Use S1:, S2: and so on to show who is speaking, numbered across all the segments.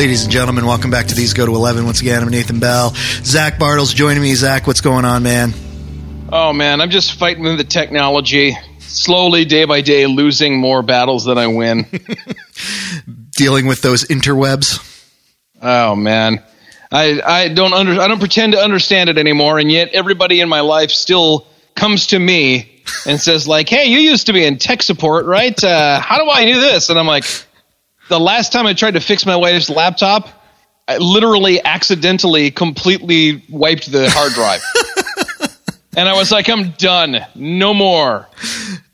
S1: Ladies and gentlemen, welcome back to These Go to 11. Once again, I'm Nathan Bell. Zach Bartels joining me. Zach, what's going on, man?
S2: Oh, man, I'm just fighting with the technology. Slowly, day by day, losing more battles than I win.
S1: Dealing with those interwebs.
S2: Oh, man. I, I don't under, I don't pretend to understand it anymore, and yet everybody in my life still comes to me and says like, "Hey, you used to be in tech support, right? Uh, how do I do this?" And I'm like, "The last time I tried to fix my wife's laptop, I literally accidentally completely wiped the hard drive." and I was like, "I'm done. No more."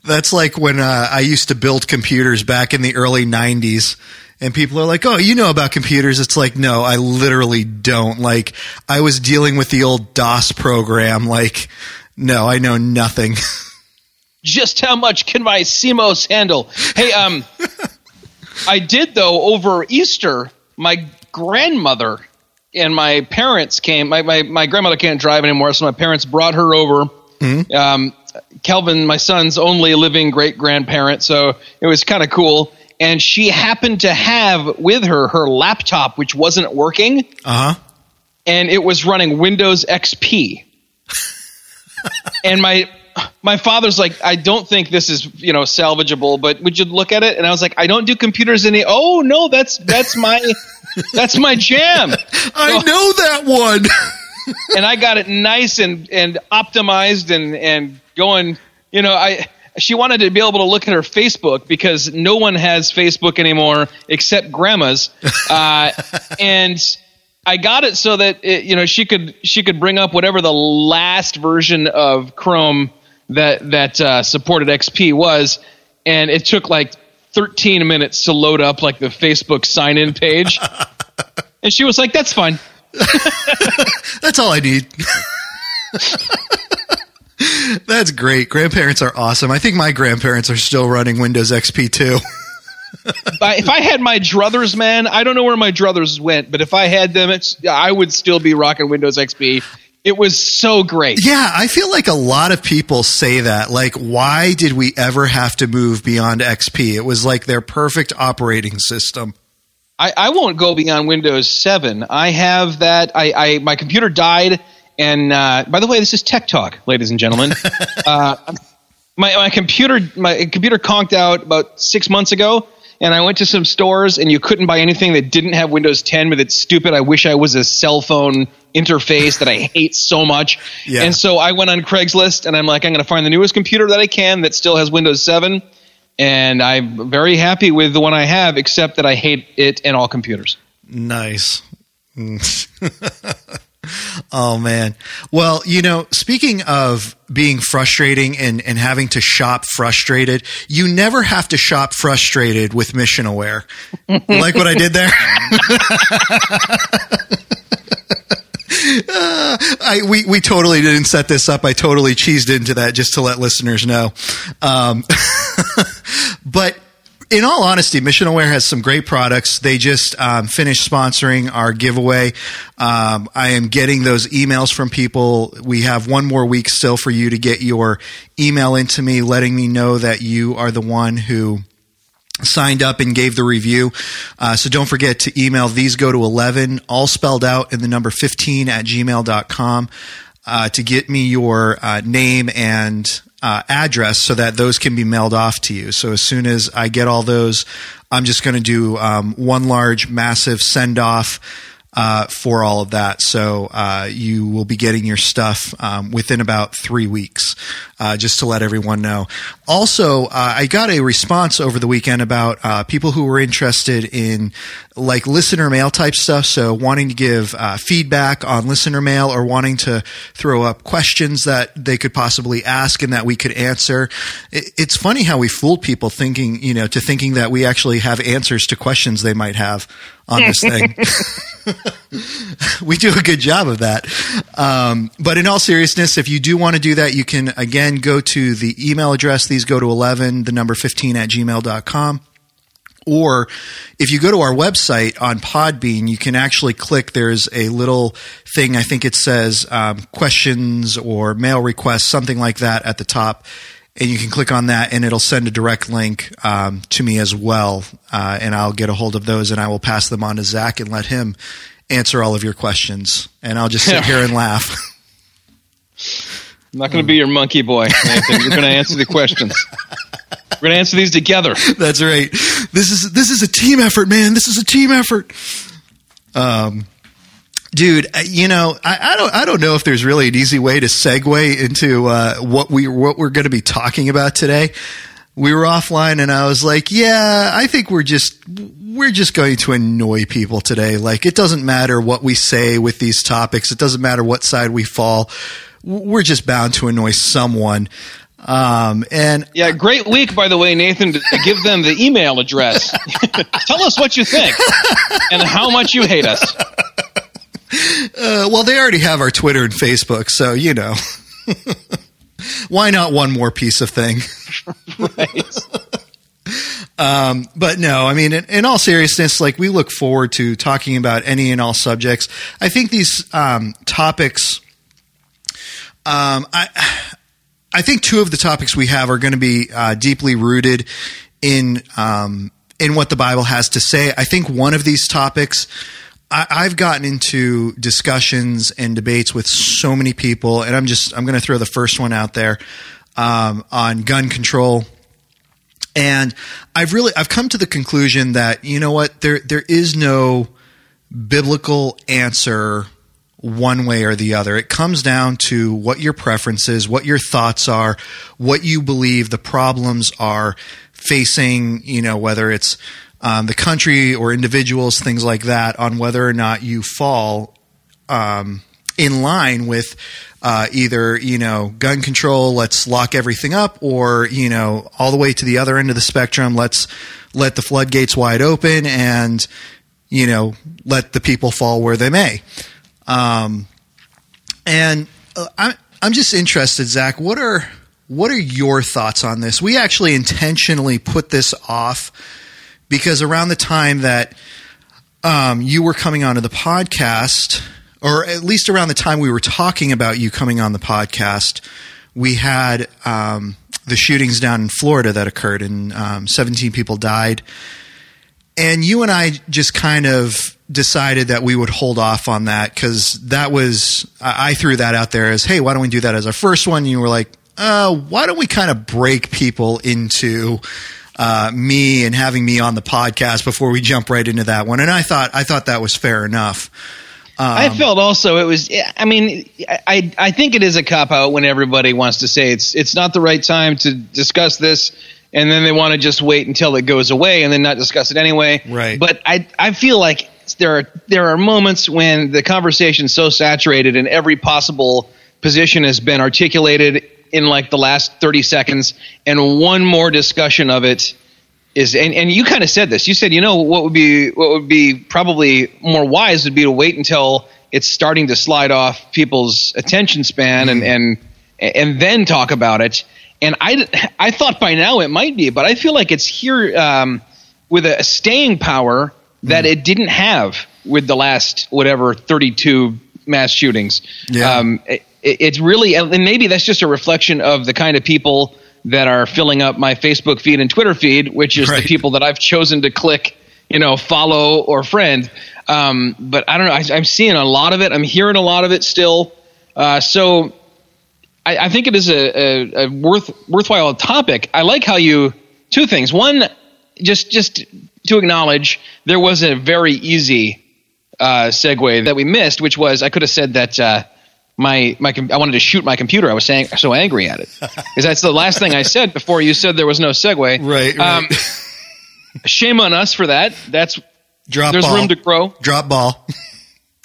S1: That's like when uh, I used to build computers back in the early '90s and people are like, "Oh, you know about computers?" It's like, "No, I literally don't." Like, I was dealing with the old DOS program. Like, no, I know nothing.
S2: Just how much can my CMOS handle? Hey, um, I did though over Easter. My grandmother and my parents came. My, my, my grandmother can't drive anymore, so my parents brought her over. Mm-hmm. Um, Kelvin, my son's only living great grandparent, so it was kind of cool and she happened to have with her her laptop, which wasn't working.
S1: Uh huh.
S2: And it was running Windows XP. and my my father's like, I don't think this is you know salvageable, but would you look at it? And I was like, I don't do computers any. Oh no, that's that's my that's my jam.
S1: I so, know that one.
S2: and I got it nice and and optimized and and going. You know, I she wanted to be able to look at her Facebook because no one has Facebook anymore except grandmas. Uh, and I got it so that it, you know she could she could bring up whatever the last version of Chrome that that uh, supported XP was, and it took like 13 minutes to load up like the Facebook sign in page. and she was like, "That's fine."
S1: That's all I need. That's great. Grandparents are awesome. I think my grandparents are still running Windows XP too.
S2: if I had my druthers, man, I don't know where my druthers went, but if I had them, I would still be rocking Windows XP. It was so great.
S1: Yeah, I feel like a lot of people say that. Like, why did we ever have to move beyond XP? It was like their perfect operating system.
S2: I, I won't go beyond Windows 7. I have that. I, I my computer died and uh, by the way, this is Tech Talk, ladies and gentlemen. uh, my, my computer my computer conked out about six months ago, and I went to some stores, and you couldn't buy anything that didn't have Windows 10 with its stupid. I wish I was a cell phone interface that I hate so much. Yeah. And so I went on Craigslist, and I'm like, I'm going to find the newest computer that I can that still has Windows 7. And I'm very happy with the one I have, except that I hate it and all computers.
S1: Nice. oh man. Well, you know, speaking of being frustrating and, and having to shop frustrated, you never have to shop frustrated with Mission Aware. like what I did there? Uh, I we we totally didn't set this up. I totally cheesed into that just to let listeners know. Um, but in all honesty, Mission Aware has some great products. They just um, finished sponsoring our giveaway. Um, I am getting those emails from people. We have one more week still for you to get your email into me, letting me know that you are the one who signed up and gave the review. Uh, so don't forget to email these go to 11, all spelled out in the number 15 at gmail.com. Uh, to get me your uh, name and uh, address so that those can be mailed off to you. So as soon as I get all those, I'm just going to do um, one large, massive send off uh, for all of that. So uh, you will be getting your stuff um, within about three weeks, uh, just to let everyone know. Also, uh, I got a response over the weekend about uh, people who were interested in like listener mail type stuff. So wanting to give uh, feedback on listener mail or wanting to throw up questions that they could possibly ask and that we could answer. It, it's funny how we fooled people thinking, you know, to thinking that we actually have answers to questions they might have on this thing. we do a good job of that. Um, but in all seriousness, if you do want to do that, you can again go to the email address. These go to 11, the number 15 at gmail.com. Or if you go to our website on Podbean, you can actually click. There's a little thing. I think it says um, questions or mail requests, something like that at the top and you can click on that, and it'll send a direct link um, to me as well, uh, and I'll get a hold of those, and I will pass them on to Zach and let him answer all of your questions, and I'll just sit here and laugh.
S2: I'm not going to be your monkey boy, Nathan. You're going to answer the questions. We're going to answer these together.
S1: That's right. This is this is a team effort, man. This is a team effort. Um, dude, you know, I, I don't I don't know if there's really an easy way to segue into uh, what we what we're going to be talking about today. We were offline, and I was like, "Yeah, I think we're just we're just going to annoy people today. Like, it doesn't matter what we say with these topics. It doesn't matter what side we fall. We're just bound to annoy someone." Um, and
S2: yeah, great week by the way, Nathan, to give them the email address. Tell us what you think and how much you hate us.
S1: Uh, well, they already have our Twitter and Facebook, so you know. Why not one more piece of thing? right. Um, but no, I mean, in, in, all seriousness, like we look forward to talking about any and all subjects. I think these um, topics, um, I, I think two of the topics we have are going to be uh, deeply rooted in um, in what the Bible has to say. I think one of these topics. I, have gotten into discussions and debates with so many people, and I'm just I'm going to throw the first one out there um, on gun control. And I've really I've come to the conclusion that you know what there there is no biblical answer one way or the other. It comes down to what your preferences, what your thoughts are, what you believe the problems are facing, you know, whether it's um, the country or individuals, things like that, on whether or not you fall um, in line with uh, either, you know, gun control, let's lock everything up, or, you know, all the way to the other end of the spectrum, let's let the floodgates wide open and, you know, let the people fall where they may. Um, and uh, I'm I'm just interested, Zach. What are what are your thoughts on this? We actually intentionally put this off because around the time that um, you were coming onto the podcast, or at least around the time we were talking about you coming on the podcast, we had um, the shootings down in Florida that occurred, and um, 17 people died. And you and I just kind of decided that we would hold off on that because that was I threw that out there as hey why don't we do that as our first one and you were like uh, why don't we kind of break people into uh, me and having me on the podcast before we jump right into that one and I thought I thought that was fair enough.
S2: Um, I felt also it was. I mean, I I think it is a cop out when everybody wants to say it's it's not the right time to discuss this and then they want to just wait until it goes away and then not discuss it anyway.
S1: Right.
S2: But I I feel like there are there are moments when the conversation's so saturated and every possible position has been articulated in like the last 30 seconds and one more discussion of it is and, and you kind of said this you said you know what would be what would be probably more wise would be to wait until it's starting to slide off people's attention span and mm-hmm. and and then talk about it and i i thought by now it might be but i feel like it's here um, with a staying power that mm. it didn't have with the last whatever 32 mass shootings.
S1: Yeah. Um,
S2: it, it's really, and maybe that's just a reflection of the kind of people that are filling up my Facebook feed and Twitter feed, which is right. the people that I've chosen to click, you know, follow or friend. Um, but I don't know. I, am seeing a lot of it. I'm hearing a lot of it still. Uh, so I, I, think it is a, a, a worth worthwhile topic. I like how you two things. One, just just to acknowledge there was a very easy uh, segue that we missed, which was I could have said that uh, my my I wanted to shoot my computer. I was saying so angry at it because that's the last thing I said before you said there was no segue.
S1: Right. right. Um,
S2: shame on us for that. That's
S1: drop.
S2: There's
S1: ball.
S2: room to grow.
S1: Drop ball.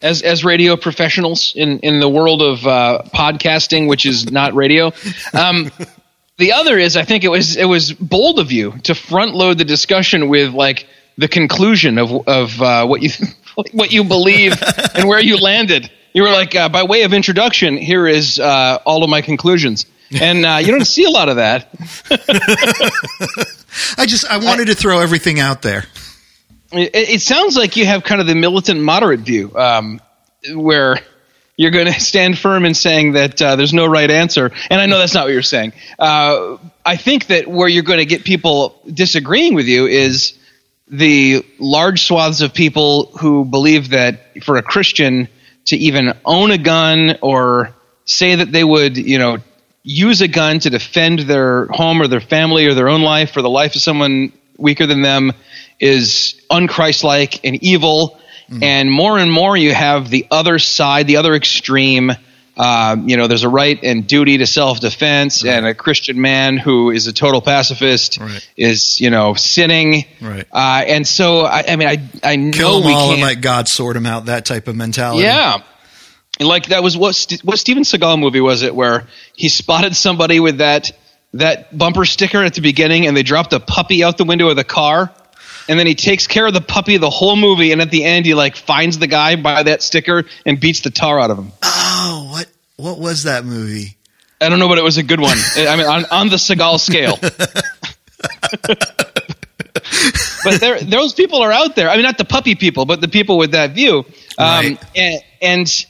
S2: As as radio professionals in in the world of uh, podcasting, which is not radio. Um, the other is, I think it was it was bold of you to front load the discussion with like the conclusion of of uh, what you what you believe and where you landed. You were like, uh, by way of introduction, here is uh, all of my conclusions, and uh, you don't see a lot of that.
S1: I just I wanted I, to throw everything out there.
S2: It, it, sounds like you have kind of the militant moderate view, um, where you're going to stand firm in saying that uh, there's no right answer. And I know that's not what you're saying. Uh, I think that where you're going to get people disagreeing with you is the large swaths of people who believe that for a Christian to even own a gun or say that they would, you know, use a gun to defend their home or their family or their own life or the life of someone weaker than them is unchristlike and evil. Mm-hmm. And more and more you have the other side, the other extreme. Uh, you know, there's a right and duty to self-defense, right. and a Christian man who is a total pacifist right. is, you know, sinning.
S1: Right.
S2: Uh, and so, I, I, mean, I I know
S1: Kill them
S2: we
S1: all
S2: can't.
S1: and let God sort them out. That type of mentality.
S2: Yeah. Like that was what St- what Steven Seagal movie was it where he spotted somebody with that that bumper sticker at the beginning and they dropped a puppy out the window of the car and then he takes care of the puppy the whole movie and at the end he like finds the guy by that sticker and beats the tar out of him.
S1: Oh, what what was that movie?
S2: I don't know, but it was a good one. I mean, on, on the Seagal scale. but there, those people are out there. I mean, not the puppy people, but the people with that view. Um,
S1: Right.
S2: and, and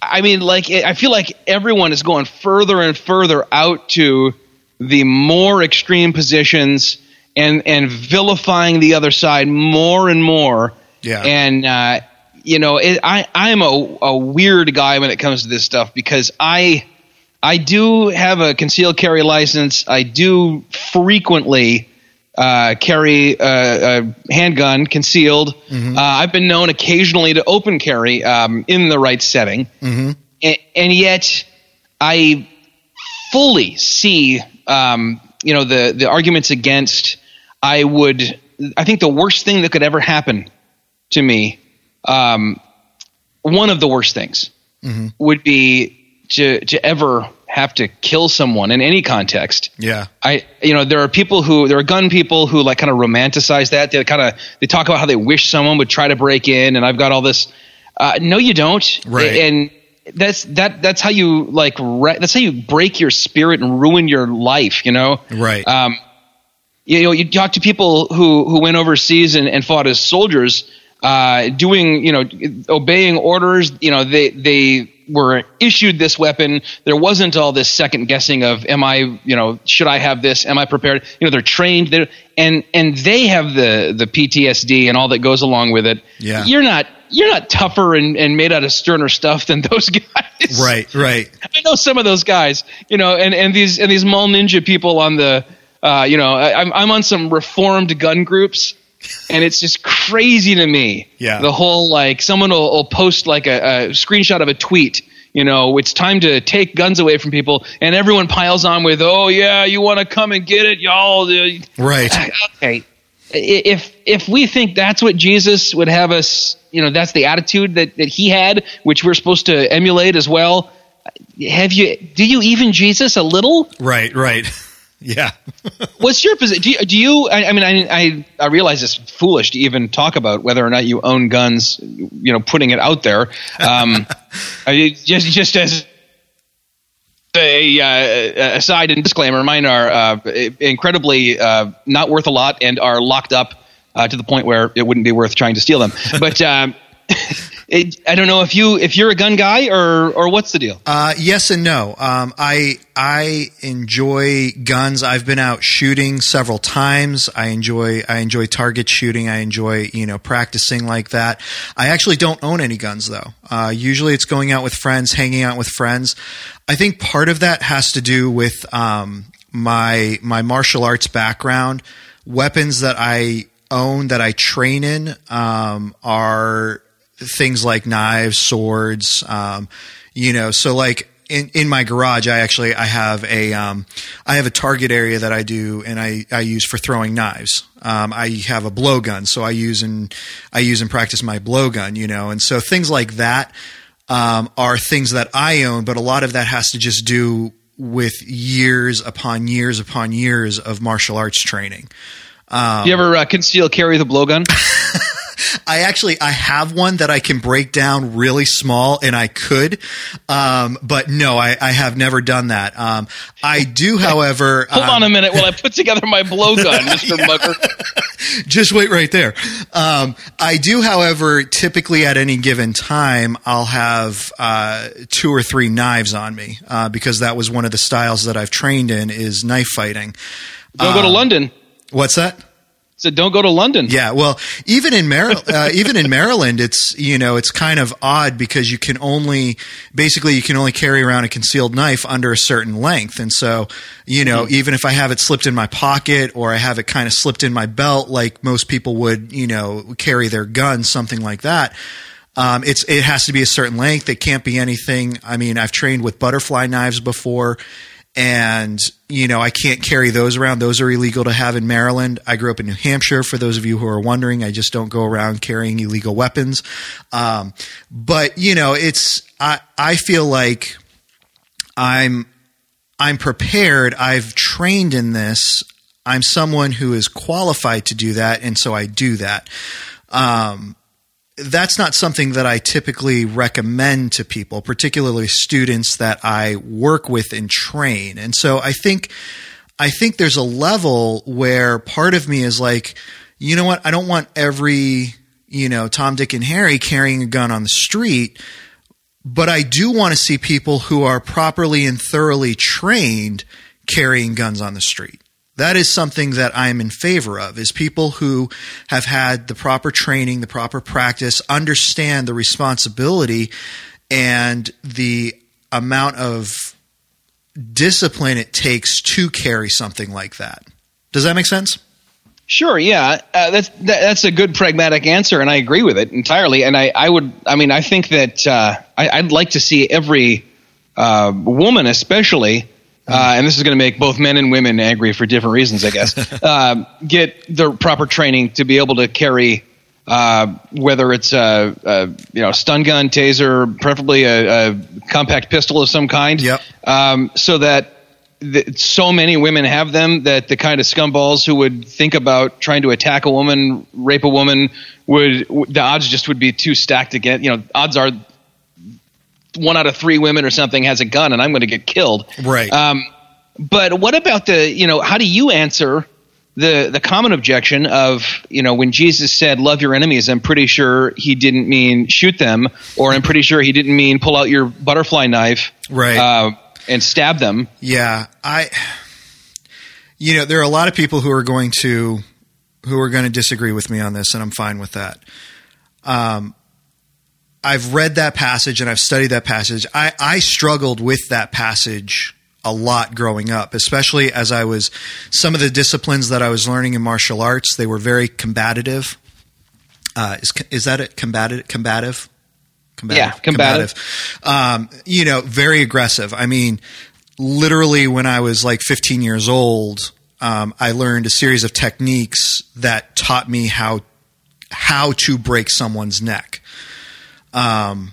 S2: I mean, like, I feel like everyone is going further and further out to the more extreme positions and and vilifying the other side more and more.
S1: Yeah.
S2: And uh, you know, it, I I'm a, a weird guy when it comes to this stuff because I I do have a concealed carry license. I do frequently uh, carry a, a handgun concealed. Uh, I've been known occasionally to open carry um, in the right setting,
S1: Mm-hmm.
S2: and, and yet I fully see um, you know the the arguments against. I would. I think the worst thing that could ever happen to me, um, one of the worst things, would be to to ever have to kill someone in any context.
S1: Yeah.
S2: I, you know, there are people who, there are gun people who like kind of romanticize that. They kind of, they talk about how they wish someone would try to break in and I've got all this. Uh, no, you don't.
S1: Right.
S2: And that's, that, that's how you like, re- that's how you break your spirit and ruin your life, you know?
S1: Right.
S2: Um, you know, you talk to people who, who went overseas and, and fought as soldiers, uh, doing, you know, obeying orders. You know, they, they were issued this weapon. There wasn't all this second guessing of, am I, you know, should I have this? Am I prepared? You know, they're trained they're, and, and they have the, the PTSD and all that goes along with it.
S1: Yeah.
S2: You're not, you're not tougher and, and made out of sterner stuff than those guys.
S1: right. Right.
S2: I know some of those guys, you know, and, and these and these mall ninja people on the, uh, you know, I, I'm I'm on some reformed gun groups, and it's just crazy to me.
S1: Yeah.
S2: the whole like someone will, will post like a, a screenshot of a tweet. You know, it's time to take guns away from people, and everyone piles on with, "Oh yeah, you want to come and get it, y'all." uh,
S1: Right.
S2: okay if if we think that's what jesus would have us you know that's the attitude that, that he had which we're supposed to emulate as well have you do you even jesus a little
S1: Right. Right. Yeah.
S2: what's your position do you, do you I, I mean I, I i realize it's foolish to even talk about whether or not you own guns you know putting it out there um I, just just as a uh, aside and disclaimer, mine are uh, incredibly uh, not worth a lot and are locked up uh, to the point where it wouldn't be worth trying to steal them. But um, I don't know if you if you're a gun guy or or what's the deal.
S1: Uh, yes and no. Um, I I enjoy guns. I've been out shooting several times. I enjoy I enjoy target shooting. I enjoy you know practicing like that. I actually don't own any guns though. Uh, usually it's going out with friends, hanging out with friends. I think part of that has to do with um, my my martial arts background. Weapons that I own that I train in um, are things like knives, swords, um, you know. So like in, in my garage, I actually I have a um, I have a target area that I do and I, I use for throwing knives. Um, I have a blowgun, so I use and I use and practice my blowgun, you know, and so things like that um, are things that I own, but a lot of that has to just do with years upon years upon years of martial arts training.
S2: Do you ever uh, conceal carry the blowgun?
S1: I actually I have one that I can break down really small, and I could, um, but no, I, I have never done that. Um, I do, however.
S2: Hold
S1: um,
S2: on a minute while I put together my blowgun, Mister Mugger.
S1: Just wait right there. Um, I do, however, typically at any given time, I'll have uh, two or three knives on me uh, because that was one of the styles that I've trained in is knife fighting.
S2: Don't go to
S1: Um,
S2: London.
S1: What's that?
S2: Said don't go to London.
S1: Yeah, well, even in Maryland, uh, even in Maryland, it's you know it's kind of odd because you can only basically you can only carry around a concealed knife under a certain length, and so you know even if I have it slipped in my pocket or I have it kind of slipped in my belt, like most people would, you know, carry their gun, something like that. Um, it's it has to be a certain length. It can't be anything. I mean, I've trained with butterfly knives before, and you know I can't carry those around. Those are illegal to have in Maryland. I grew up in New Hampshire. For those of you who are wondering, I just don't go around carrying illegal weapons. Um, but you know, it's I I feel like I'm I'm prepared. I've trained in this. I'm someone who is qualified to do that, and so I do that. Um, that's not something that I typically recommend to people, particularly students that I work with and train. And so I think I think there's a level where part of me is like, you know what? I don't want every, you know, Tom, Dick, and Harry carrying a gun on the street, but I do want to see people who are properly and thoroughly trained carrying guns on the street. That is something that I'm in favor of is people who have had the proper training, the proper practice, understand the responsibility and the amount of discipline it takes to carry something like that. Does that make sense?
S2: Sure, yeah, uh, that's that, that's a good pragmatic answer, and I agree with it entirely. And I, I would, I mean, I think that uh, I, I'd like to see every uh, woman, especially, uh, and this is going to make both men and women angry for different reasons, I guess, uh, get the proper training to be able to carry. Uh, whether it's a, a you know stun gun, taser, preferably a, a compact pistol of some kind,
S1: Yep.
S2: um, so that th- so many women have them that the kind of scumballs who would think about trying to attack a woman, rape a woman, would w- the odds just would be too stacked against. You know, odds are one out of three women or something has a gun, and I'm going to get killed.
S1: Right.
S2: Um, but what about the you know how do you answer the the common objection of you know when Jesus said love your enemies I'm pretty sure he didn't mean shoot them or I'm pretty sure he didn't mean pull out your butterfly knife
S1: Right.
S2: uh, and stab them
S1: Yeah, I. You know, there are a lot of people who are going to who are going to disagree with me on this, and I'm fine with that. Um, I've read that passage and I've studied that passage. I, I struggled with that passage a lot growing up, especially as I was some of the disciplines that I was learning in martial arts. They were very combative. Uh, is is that it? Combative? Combative?
S2: Yeah, combative.
S1: Um, you know, very aggressive. I mean, literally, when I was like 15 years old, um, I learned a series of techniques that taught me how how to break someone's neck. Um,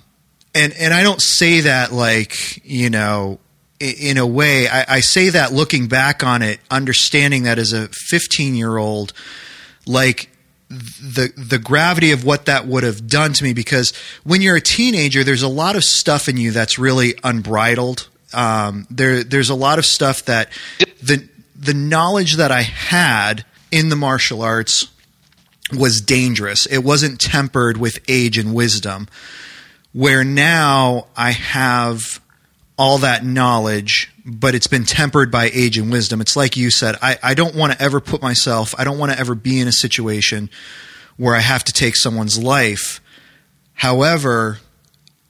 S1: and and I don't say that like you know in a way. I, I say that looking back on it, understanding that as a 15 year old, like the the gravity of what that would have done to me because when you're a teenager there's a lot of stuff in you that's really unbridled um, there there's a lot of stuff that the the knowledge that I had in the martial arts was dangerous it wasn't tempered with age and wisdom where now I have all that knowledge, but it's been tempered by age and wisdom. It's like you said, I, I don't want to ever put myself, I don't want to ever be in a situation where I have to take someone's life. However,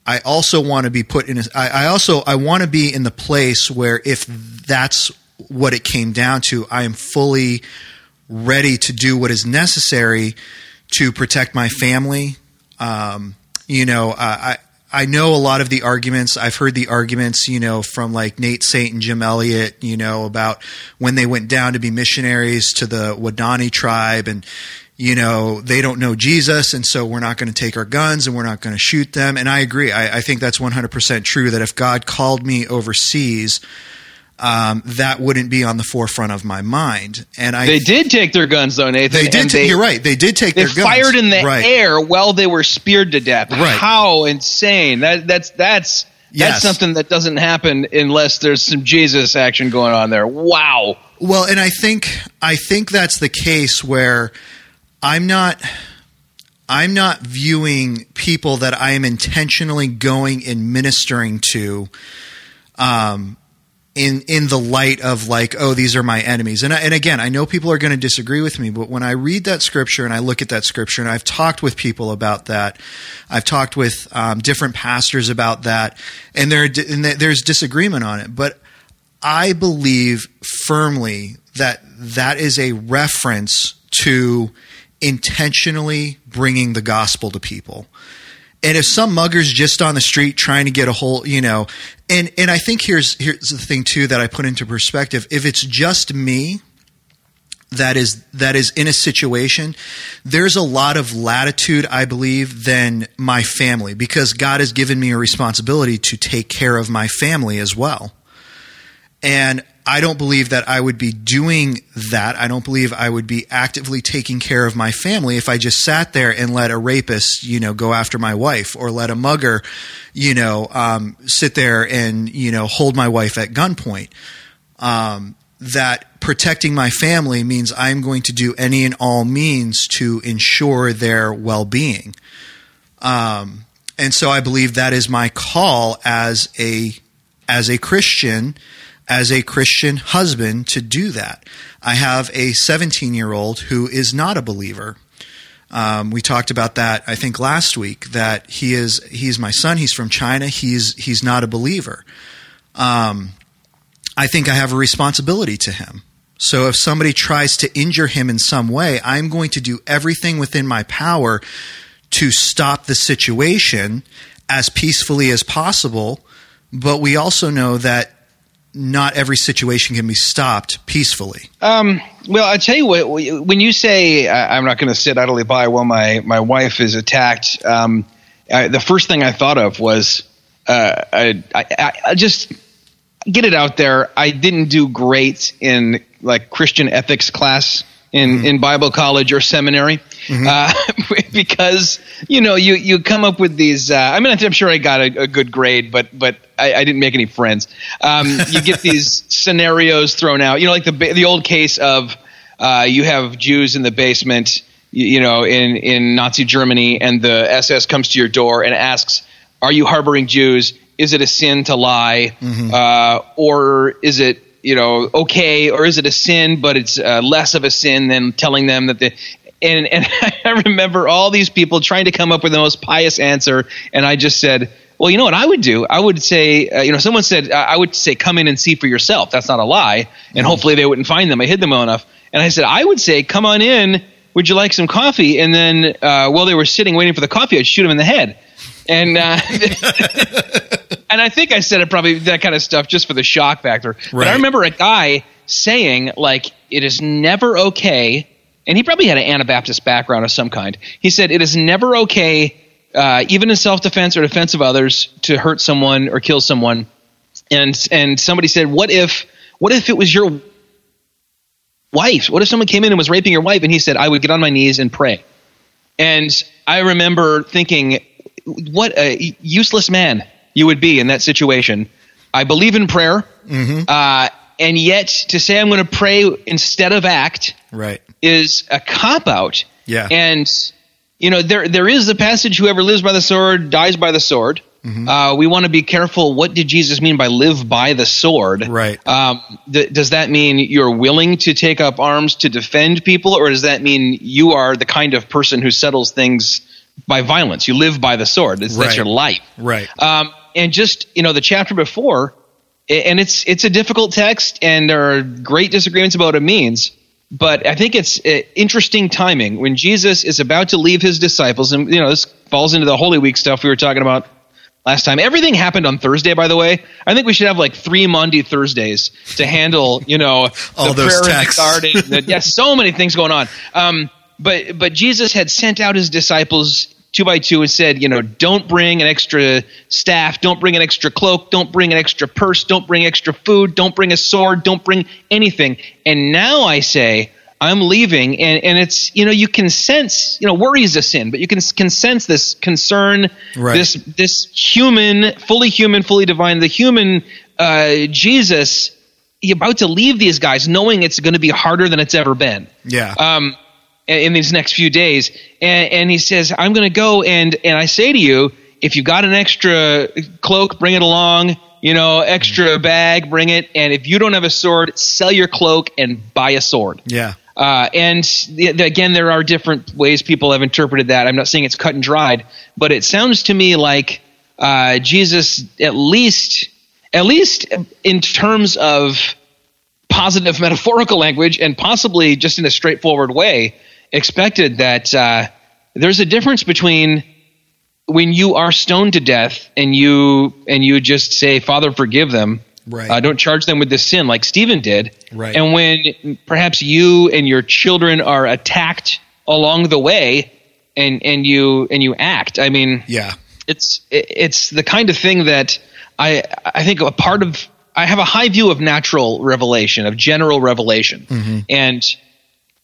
S1: I also want to be put in a, I, I also, I want to be in the place where if that's what it came down to, I am fully ready to do what is necessary to protect my family. Um, you know, I, I know a lot of the arguments. I've heard the arguments, you know, from like Nate Saint and Jim Elliot, you know, about when they went down to be missionaries to the Waodani tribe and, you know, they don't know Jesus, and so we're not going to take our guns and we're not going to shoot them. And I agree. I, I think that's 100% true that if God called me overseas, um, that wouldn't be on the forefront of my mind. And I
S2: they did take their guns though Nathan
S1: they did.
S2: and
S1: ta- you're right. They did take
S2: they
S1: their guns.
S2: They fired in the
S1: right.
S2: air while they were speared to death
S1: Right.
S2: how insane that that's that's
S1: Yes.
S2: that's something that doesn't happen unless there's some Jesus action going on there wow
S1: Well, and I think I think that's the case where I'm not I'm not viewing people that I am intentionally going and ministering to um, in in the light of like, oh, these are my enemies. And I, and again, I know people are going to disagree with me, but when I read that scripture and I look at that scripture, and I've talked with people about that, I've talked with um, different pastors about that, and there and there's disagreement on it, but I believe firmly that that is a reference to intentionally bringing the gospel to people. And if some mugger's just on the street trying to get a whole, you know, and and I think here's here's the thing too that I put into perspective. If it's just me that is that is in a situation, there's a lot of latitude, I believe, than my family because God has given me a responsibility to take care of my family as well. And I don't believe that I would be doing that. I don't believe I would be actively taking care of my family if I just sat there and let a rapist, you know, go after my wife or let a mugger, you know, um, sit there and, you know, hold my wife at gunpoint. Um, that protecting my family means I'm going to do any and all means to ensure their well being. Um, and so I believe that is my call as a as a Christian as a Christian husband to do that. I have a 17 year old who is not a believer. Um, we talked about that, I think, last week. That he is he's my son. He's from China. He's he's not a believer. Um, I think I have a responsibility to him. So if somebody tries to injure him in some way, I'm going to do everything within my power to stop the situation as peacefully as possible. But we also know that not every situation can be stopped peacefully.
S2: Um, well, I tell you what, when you say I'm not going to sit idly by while my, my wife is attacked, um, I, the first thing I thought of was uh, I, I, I, just get it out there. I didn't do great in like Christian ethics class in, mm-hmm. in Bible college or seminary mm-hmm. uh, because you know you you come up with these. Uh, I mean, I'm sure I got a, a good grade, but but I, I, didn't make any friends. Um, you get these scenarios thrown out. You know, like the the old case of uh, you have Jews in the basement. You, you know, in in Nazi Germany, and the SS comes to your door and asks, "Are you harboring Jews? Is it a sin to lie, mm-hmm. Uh, or is it?" You know, okay, or is it a sin, but it's uh, less of a sin than telling them that the. And, and I remember all these people trying to come up with the most pious answer, and I just said, well, you know what I would do? I would say, uh, you know, someone said, uh, I would say, come in and see for yourself. That's not a lie. And mm-hmm. hopefully they wouldn't find them. I hid them well enough. And I said, I would say, come on in. Would you like some coffee? And then uh, while they were sitting waiting for the coffee, I'd shoot them in the head. And uh, and I think I said it probably that kind of stuff just for the shock factor. Right. But I remember a guy saying like it is never okay, and he probably had an Anabaptist background of some kind. He said it is never okay, uh, even in self defense or defense of others, to hurt someone or kill someone. And and somebody said, what if what if it was your wife? What if someone came in and was raping your wife? And he said, I would get on my knees and pray. And I remember thinking, what a useless man you would be in that situation. I believe in prayer, mm-hmm. uh, and yet to say I'm going to pray instead of act,
S1: right,
S2: is a cop out.
S1: Yeah,
S2: and you know there there is the passage: "Whoever lives by the sword dies by the sword." Mm-hmm. Uh, we want to be careful. What did Jesus mean by live by the sword?
S1: Right.
S2: Um, th- does that mean you're willing to take up arms to defend people, or does that mean you are the kind of person who settles things by violence? You live by the sword. That's, right. that's your life.
S1: Right.
S2: Um, and just you know the chapter before, and it's it's a difficult text, and there are great disagreements about what it means. But I think it's uh, interesting timing when Jesus is about to leave his disciples, and you know this falls into the Holy Week stuff we were talking about last time. Everything happened on Thursday, by the way. I think we should have like three Monday Thursdays to handle, you know,
S1: all
S2: the
S1: those
S2: prayer
S1: texts.
S2: in the garden. yes, so many things going on. Um, but but Jesus had sent out his disciples two by two and said, you know, don't bring an extra staff, don't bring an extra cloak, don't bring an extra purse, don't bring extra food, don't bring a sword, don't bring anything. And now I say, I'm leaving, and, and it's you know you can sense you know worry is a sin, but you can can sense this concern,
S1: right.
S2: this this human, fully human, fully divine, the human uh, Jesus, about to leave these guys, knowing it's going to be harder than it's ever been.
S1: Yeah.
S2: Um, in these next few days. And, and he says, I'm going to go and, and I say to you, if you got an extra cloak, bring it along. You know, extra bag, bring it. And if you don't have a sword, sell your cloak and buy a sword.
S1: Yeah.
S2: Uh, and the, again, there are different ways people have interpreted that. I'm not saying it's cut and dried, but it sounds to me like uh, Jesus, at least, at least in terms of positive metaphorical language, and possibly just in a straightforward way, expected that uh, there's a difference between when you are stoned to death and you and you just say, "Father, forgive them."
S1: Right.
S2: Uh, don't charge them with this sin like Stephen did.
S1: Right.
S2: And when perhaps you and your children are attacked along the way, and and you and you act. I mean,
S1: Yeah.
S2: it's it's the kind of thing that I I think a part of I have a high view of natural revelation of general revelation and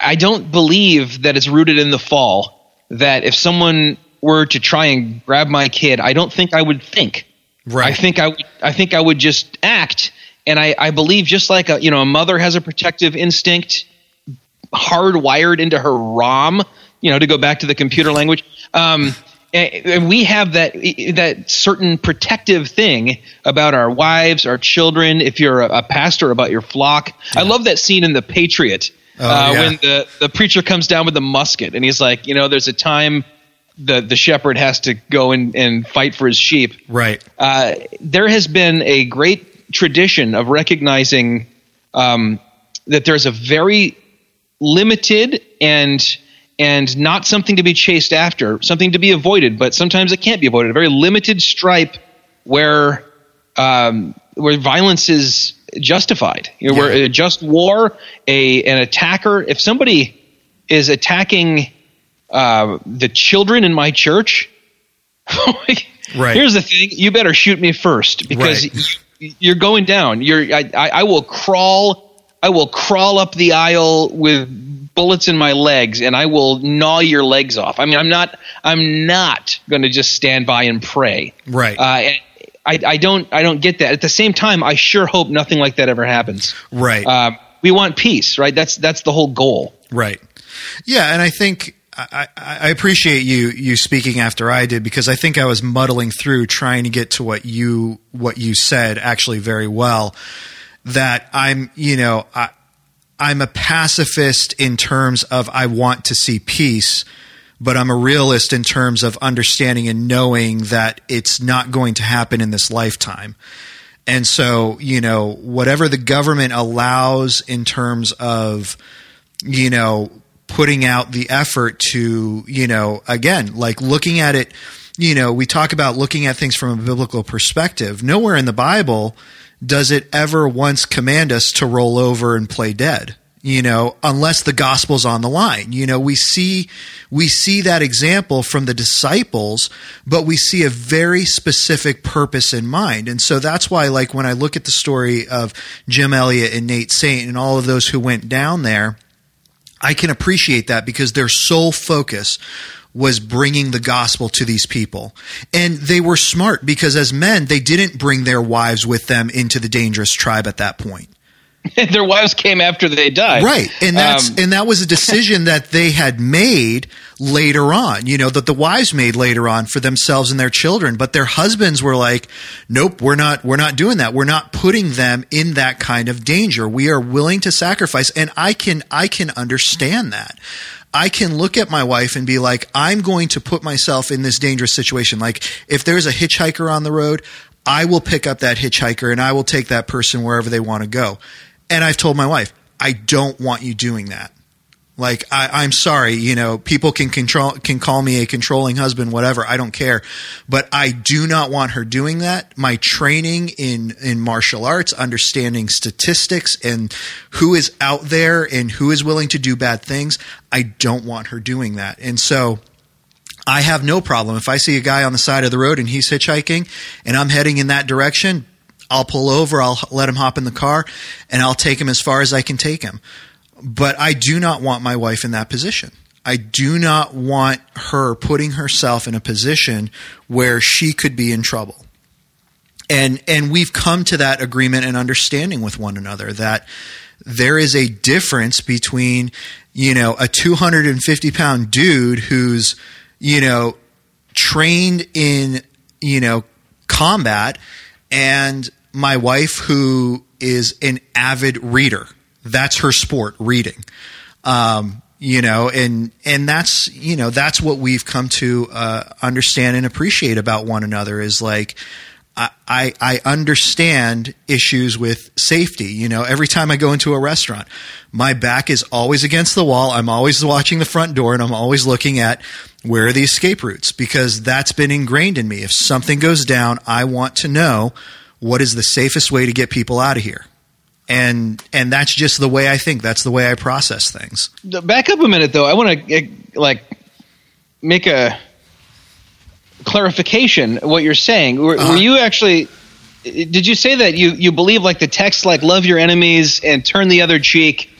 S2: I don't believe that it's rooted in the fall that if someone were to try and grab my kid I don't think I would think
S1: Right.
S2: I think I would I think I would just act and I, I believe just like a you know a mother has a protective instinct hardwired into her ROM, you know, to go back to the computer language. Um, and, we have that that certain protective thing about our wives, our children. If you're a, a pastor, about your flock. I love that scene in The Patriot
S1: Oh,
S2: uh,
S1: yeah.
S2: when the the preacher comes down with the musket and he's like, you know, there's a time the the shepherd has to go and, and fight for his sheep
S1: Right.
S2: uh, there has been a great tradition of recognizing um, that there's a very limited and and not something to be chased after, something to be avoided, but sometimes it can't be avoided. A very limited stripe where um, where violence is justified, you know, where a just war, a an attacker. If somebody is attacking uh, the children in my church,
S1: Right.
S2: Here's the thing: you better shoot me first because
S1: Right.
S2: you're going down. You're I, I, I will crawl. I will crawl up the aisle with bullets in my legs, and I will gnaw your legs off. I mean, I'm not. I'm not going to just stand by and pray.
S1: Right.
S2: Uh, and I, I don't. I don't get that. At the same time, I sure hope nothing like that ever happens.
S1: Right.
S2: Um, we want peace, right? That's that's the whole goal.
S1: Right. Yeah, and I think I, I appreciate you you speaking after I did because I think I was muddling through trying to get to what you what you said actually very well. That I'm you know I I'm a pacifist in terms of I want to see peace, but I'm a realist in terms of understanding and knowing that it's not going to happen in this lifetime. And so, you know, whatever the government allows in terms of, you know, putting out the effort to, you know, again, like looking at it, you know, we talk about looking at things from a biblical perspective. Nowhere in the Bible does it ever once command us to roll over and play dead you know unless the gospel's on the line you know we see we see that example from the disciples but we see a very specific purpose in mind and so that's why like when i look at the story of jim elliot and nate saint and all of those who went down there I can appreciate that because their sole focus was bringing the gospel to these people. And they were smart because as men, they didn't bring their wives with them into the dangerous tribe at that point.
S2: Their wives came after they died,
S1: Right. And that's
S2: Um,
S1: and that was a decision that they had made later on, you know, that the wives made later on for themselves and their children, but their husbands were like, "Nope, we're not we're not doing that. We're not putting them in that kind of danger. We are willing to sacrifice." And I can I can understand that. I can look at my wife and be like, I'm going to put myself in this dangerous situation. Like, if there's a hitchhiker on the road, I will pick up that hitchhiker and I will take that person wherever they want to go. And I've told my wife, I don't want you doing that. Like, I, I'm sorry, you know, people can control, can call me a controlling husband, whatever. I don't care. But I do not want her doing that. My training in, in martial arts, understanding statistics and who is out there and who is willing to do bad things, I don't want her doing that. And so, I have no problem if I see a guy on the side of the road and he's hitchhiking and I'm heading in that direction. I'll pull over, I'll let him hop in the car, and I'll take him as far as I can take him. But I do not want my wife in that position. I do not want her putting herself in a position where she could be in trouble. And and we've come to that agreement and understanding with one another that there is a difference between, you know, a 250 pound dude who's, you know, trained in, you know, combat and my wife who is an avid reader. That's her sport, reading. Um, you know, and and that's you know that's what we've come to uh, understand and appreciate about one another is like I, I understand issues with safety. You know, every time I go into a restaurant, my back is always against the wall. I'm always watching the front door and I'm always looking at where are the escape routes because that's been ingrained in me. If something goes down, I want to know what is the safest way to get people out of here. And and that's just the way I think. That's the way I process things.
S2: Back up a minute though. I want to like make a clarification what you're saying. Were, uh-huh. were, you actually? Did you say that you you believe like the text like love your enemies and turn the other cheek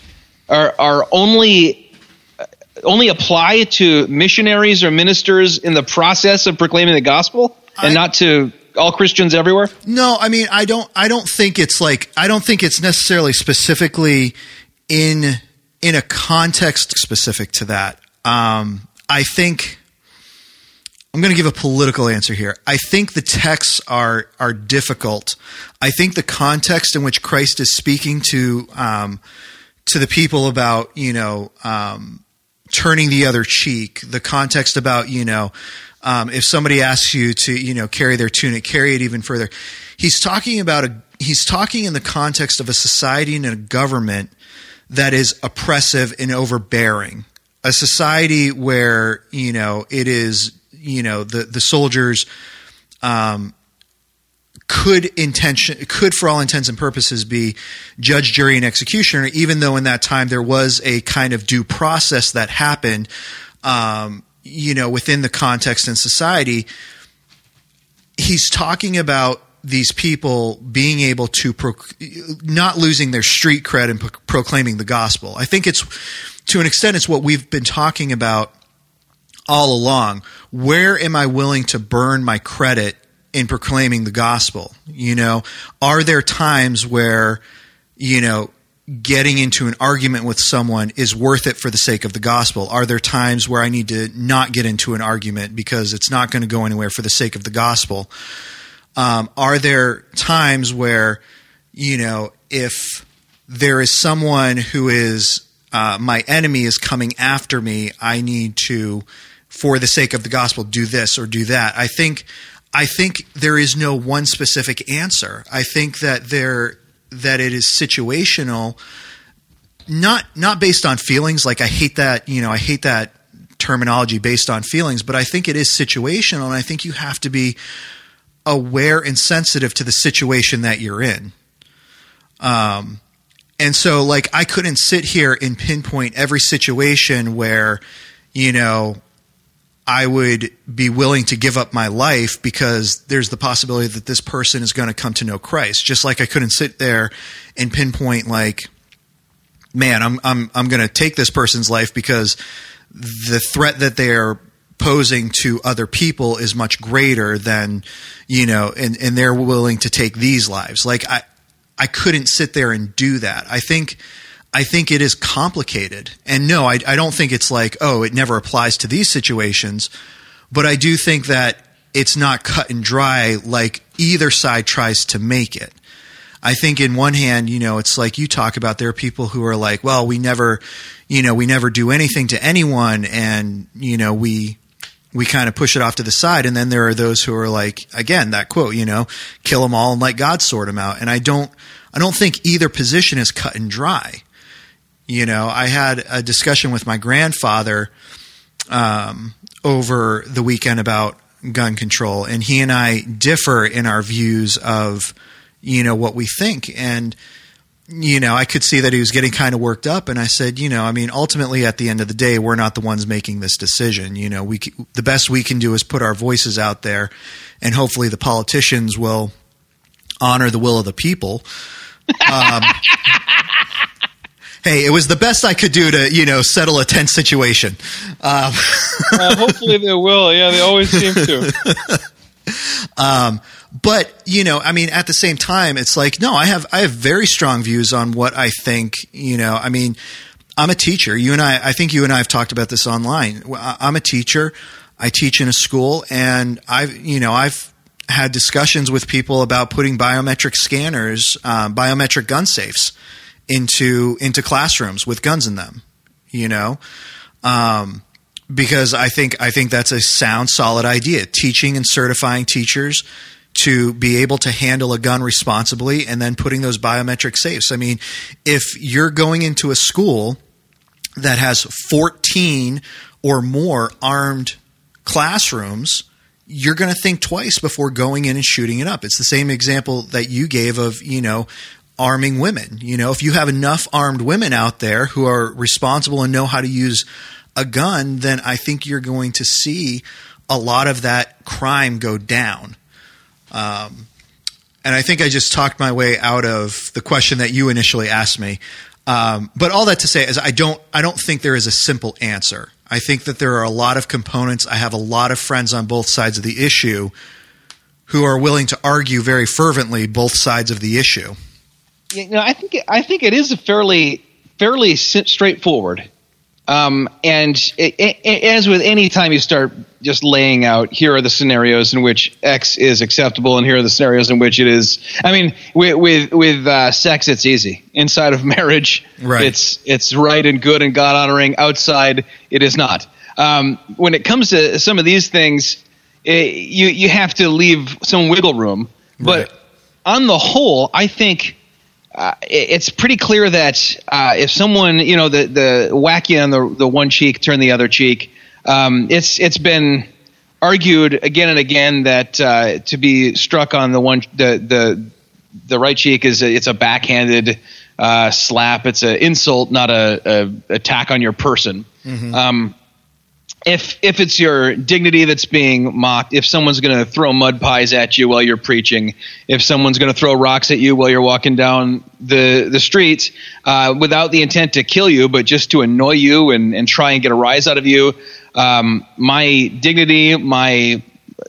S2: are are only only apply to missionaries or ministers in the process of proclaiming the gospel and I, not to all Christians everywhere?
S1: No, I mean I don't I don't think it's like I don't think it's necessarily specifically in in a context specific to that. Um, I think I'm going to give a political answer here. I think the texts are are difficult. I think the context in which Christ is speaking to um, to the people about you know um, turning the other cheek, the context about you know um, if somebody asks you to you know carry their tunic, carry it even further. He's talking about a he's talking in the context of a society and a government that is oppressive and overbearing. A society where you know it is you know the the soldiers um, could intention could for all intents and purposes be judge jury and executioner even though in that time there was a kind of due process that happened um, you know within the context and society he's talking about these people being able to not losing their street cred and pro- proclaiming the gospel i think it's to an extent it's what we've been talking about all along. Where am I willing to burn my credit in proclaiming the gospel? You know, are there times where, you know, getting into an argument with someone is worth it for the sake of the gospel? Are there times where I need to not get into an argument because it's not going to go anywhere for the sake of the gospel? Um, are there times where, you know, if there is someone who is uh, my enemy is coming after me, I need to for the sake of the gospel do this or do that. I think I think there is no one specific answer. I think that there that it is situational not not based on feelings like I hate that, you know, I hate that terminology based on feelings, but I think it is situational and I think you have to be aware and sensitive to the situation that you're in. Um and so like I couldn't sit here and pinpoint every situation where you know I would be willing to give up my life because there's the possibility that this person is going to come to know Christ. Just like I couldn't sit there and pinpoint like, man, I'm I'm I'm going to take this person's life because the threat that they're posing to other people is much greater than you know, and and they're willing to take these lives. Like I I couldn't sit there and do that. I think I think it is complicated. And no, I, I, don't think it's like, oh, it never applies to these situations. But I do think that it's not cut and dry like either side tries to make it. I think in one hand, you know, it's like you talk about there are people who are like, well, we never, you know, we never do anything to anyone and, you know, we we kind of push it off to the side and then there are those who are like again that quote, you know, kill them all and let God sort them out. And I don't I don't think either position is cut and dry. You know, I had a discussion with my grandfather um, over the weekend about gun control, and he and I differ in our views of, you know, what we think. And, you know, I could see that he was getting kind of worked up, and I said, you know, I mean, ultimately, at the end of the day, we're not the ones making this decision. You know, we the best we can do is put our voices out there, and hopefully, the politicians will honor the will of the people. Um, hey, it was the best I could do to you know settle a tense situation.
S2: Um. uh, hopefully they will. Yeah, they always seem to.
S1: um, but you know, I mean, at the same time, it's like no, I have I have very strong views on what I think. You know, I mean, I'm a teacher. You and I, I think you and I have talked about this online. I'm a teacher. I teach in a school, and I've you know I've had discussions with people about putting biometric scanners, um, biometric gun safes into into classrooms with guns in them. You know, um, because I think I think that's a sound, solid idea. Teaching and certifying teachers to be able to handle a gun responsibly, and then putting those biometric safes. I mean, if you're going into a school that has 14 or more armed classrooms you're going to think twice before going in and shooting it up. It's the same example that you gave of, you know, arming women. You know, if you have enough armed women out there who are responsible and know how to use a gun, then I think you're going to see a lot of that crime go down. Um, and I think I just talked my way out of the question that you initially asked me. Um, but all that to say is, I don't, I don't think there is a simple answer. I think that there are a lot of components. I have a lot of friends on both sides of the issue who are willing to argue very fervently both sides of the issue.
S2: You know, I think I think it is a fairly fairly straightforward. Um, and it, it, as with any time you start just laying out, here are the scenarios in which X is acceptable, and here are the scenarios in which it is. I mean, with with, with uh, sex, it's easy. Inside of marriage, right. it's it's right and good and God honoring. Outside, it is not. Um, when it comes to some of these things, it, eh, you you have to leave some wiggle room. But right. on the whole, I think uh, it's pretty clear that uh, if someone, you know, the the whack you on the the one cheek, turn the other cheek. Um, it's it's been argued again and again that uh, to be struck on the one the the the right cheek is a, it's a backhanded uh, slap. It's an insult, not a, a, attack on your person. Mm-hmm. Um, if if it's your dignity that's being mocked, if someone's going to throw mud pies at you while you're preaching, if someone's going to throw rocks at you while you're walking down the the street uh, without the intent to kill you, but just to annoy you and, and try and get a rise out of you, um, my dignity, my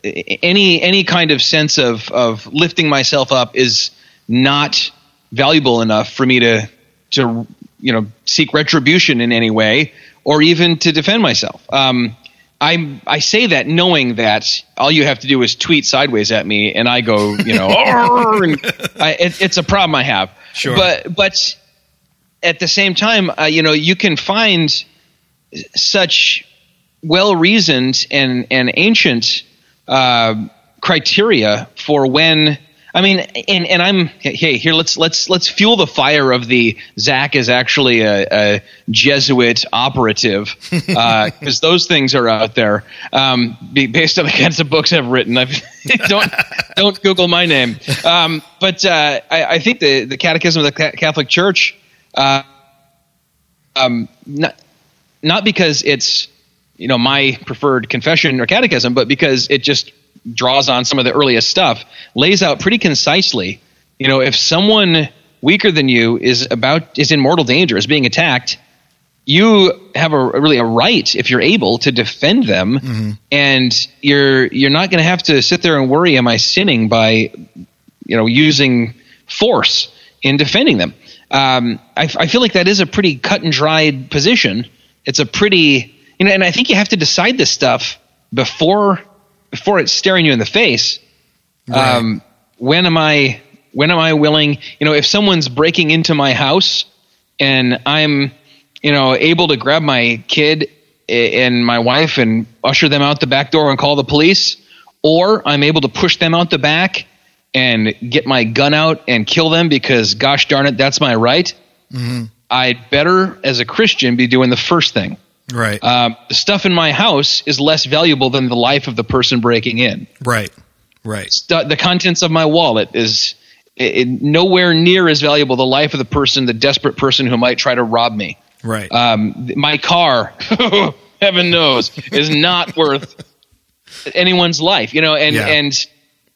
S2: any any kind of sense of of lifting myself up is not valuable enough for me to to you know seek retribution in any way or even to defend myself. Um, I I say that knowing that all you have to do is tweet sideways at me, and I go, you know, I, it, it's a problem I have.
S1: Sure.
S2: But but at the same time, uh, you know, you can find such well reasoned and and ancient uh, criteria for when I mean, and, and I'm hey here. Let's let's let's fuel the fire of the Zach is actually a, a Jesuit operative because uh, those things are out there um, based on the kinds of books I've written. I've, don't don't Google my name. Um, but uh, I, I, think the the Catechism of the Catholic Church, uh, um, not not because it's you know my preferred confession or catechism, but because it just draws on some of the earliest stuff, lays out pretty concisely. You know, if someone weaker than you is about is in mortal danger, is being attacked, you have a really a right, if you're able, to defend them, mm-hmm. and you're you're not going to have to sit there and worry, am I sinning by, you know, using force in defending them. Um, I, I feel like that is a pretty cut and dried position. It's a pretty, you know, and I think you have to decide this stuff before before it's staring you in the face. Right. Um, when am I when am I willing? You know, if someone's breaking into my house and I'm you know able to grab my kid and my wife and usher them out the back door and call the police, or I'm able to push them out the back and get my gun out and kill them because gosh darn it, that's my right. Mm-hmm. I'd better, as a Christian, be doing the first thing.
S1: Right.
S2: Um, stuff in my house is less valuable than the life of the person breaking in.
S1: Right. Right.
S2: St- the contents of my wallet is it, it, nowhere near as valuable the life of the person, the desperate person who might try to rob me.
S1: Right.
S2: Um, my car, heaven knows, is not worth anyone's life. You know, and yeah. and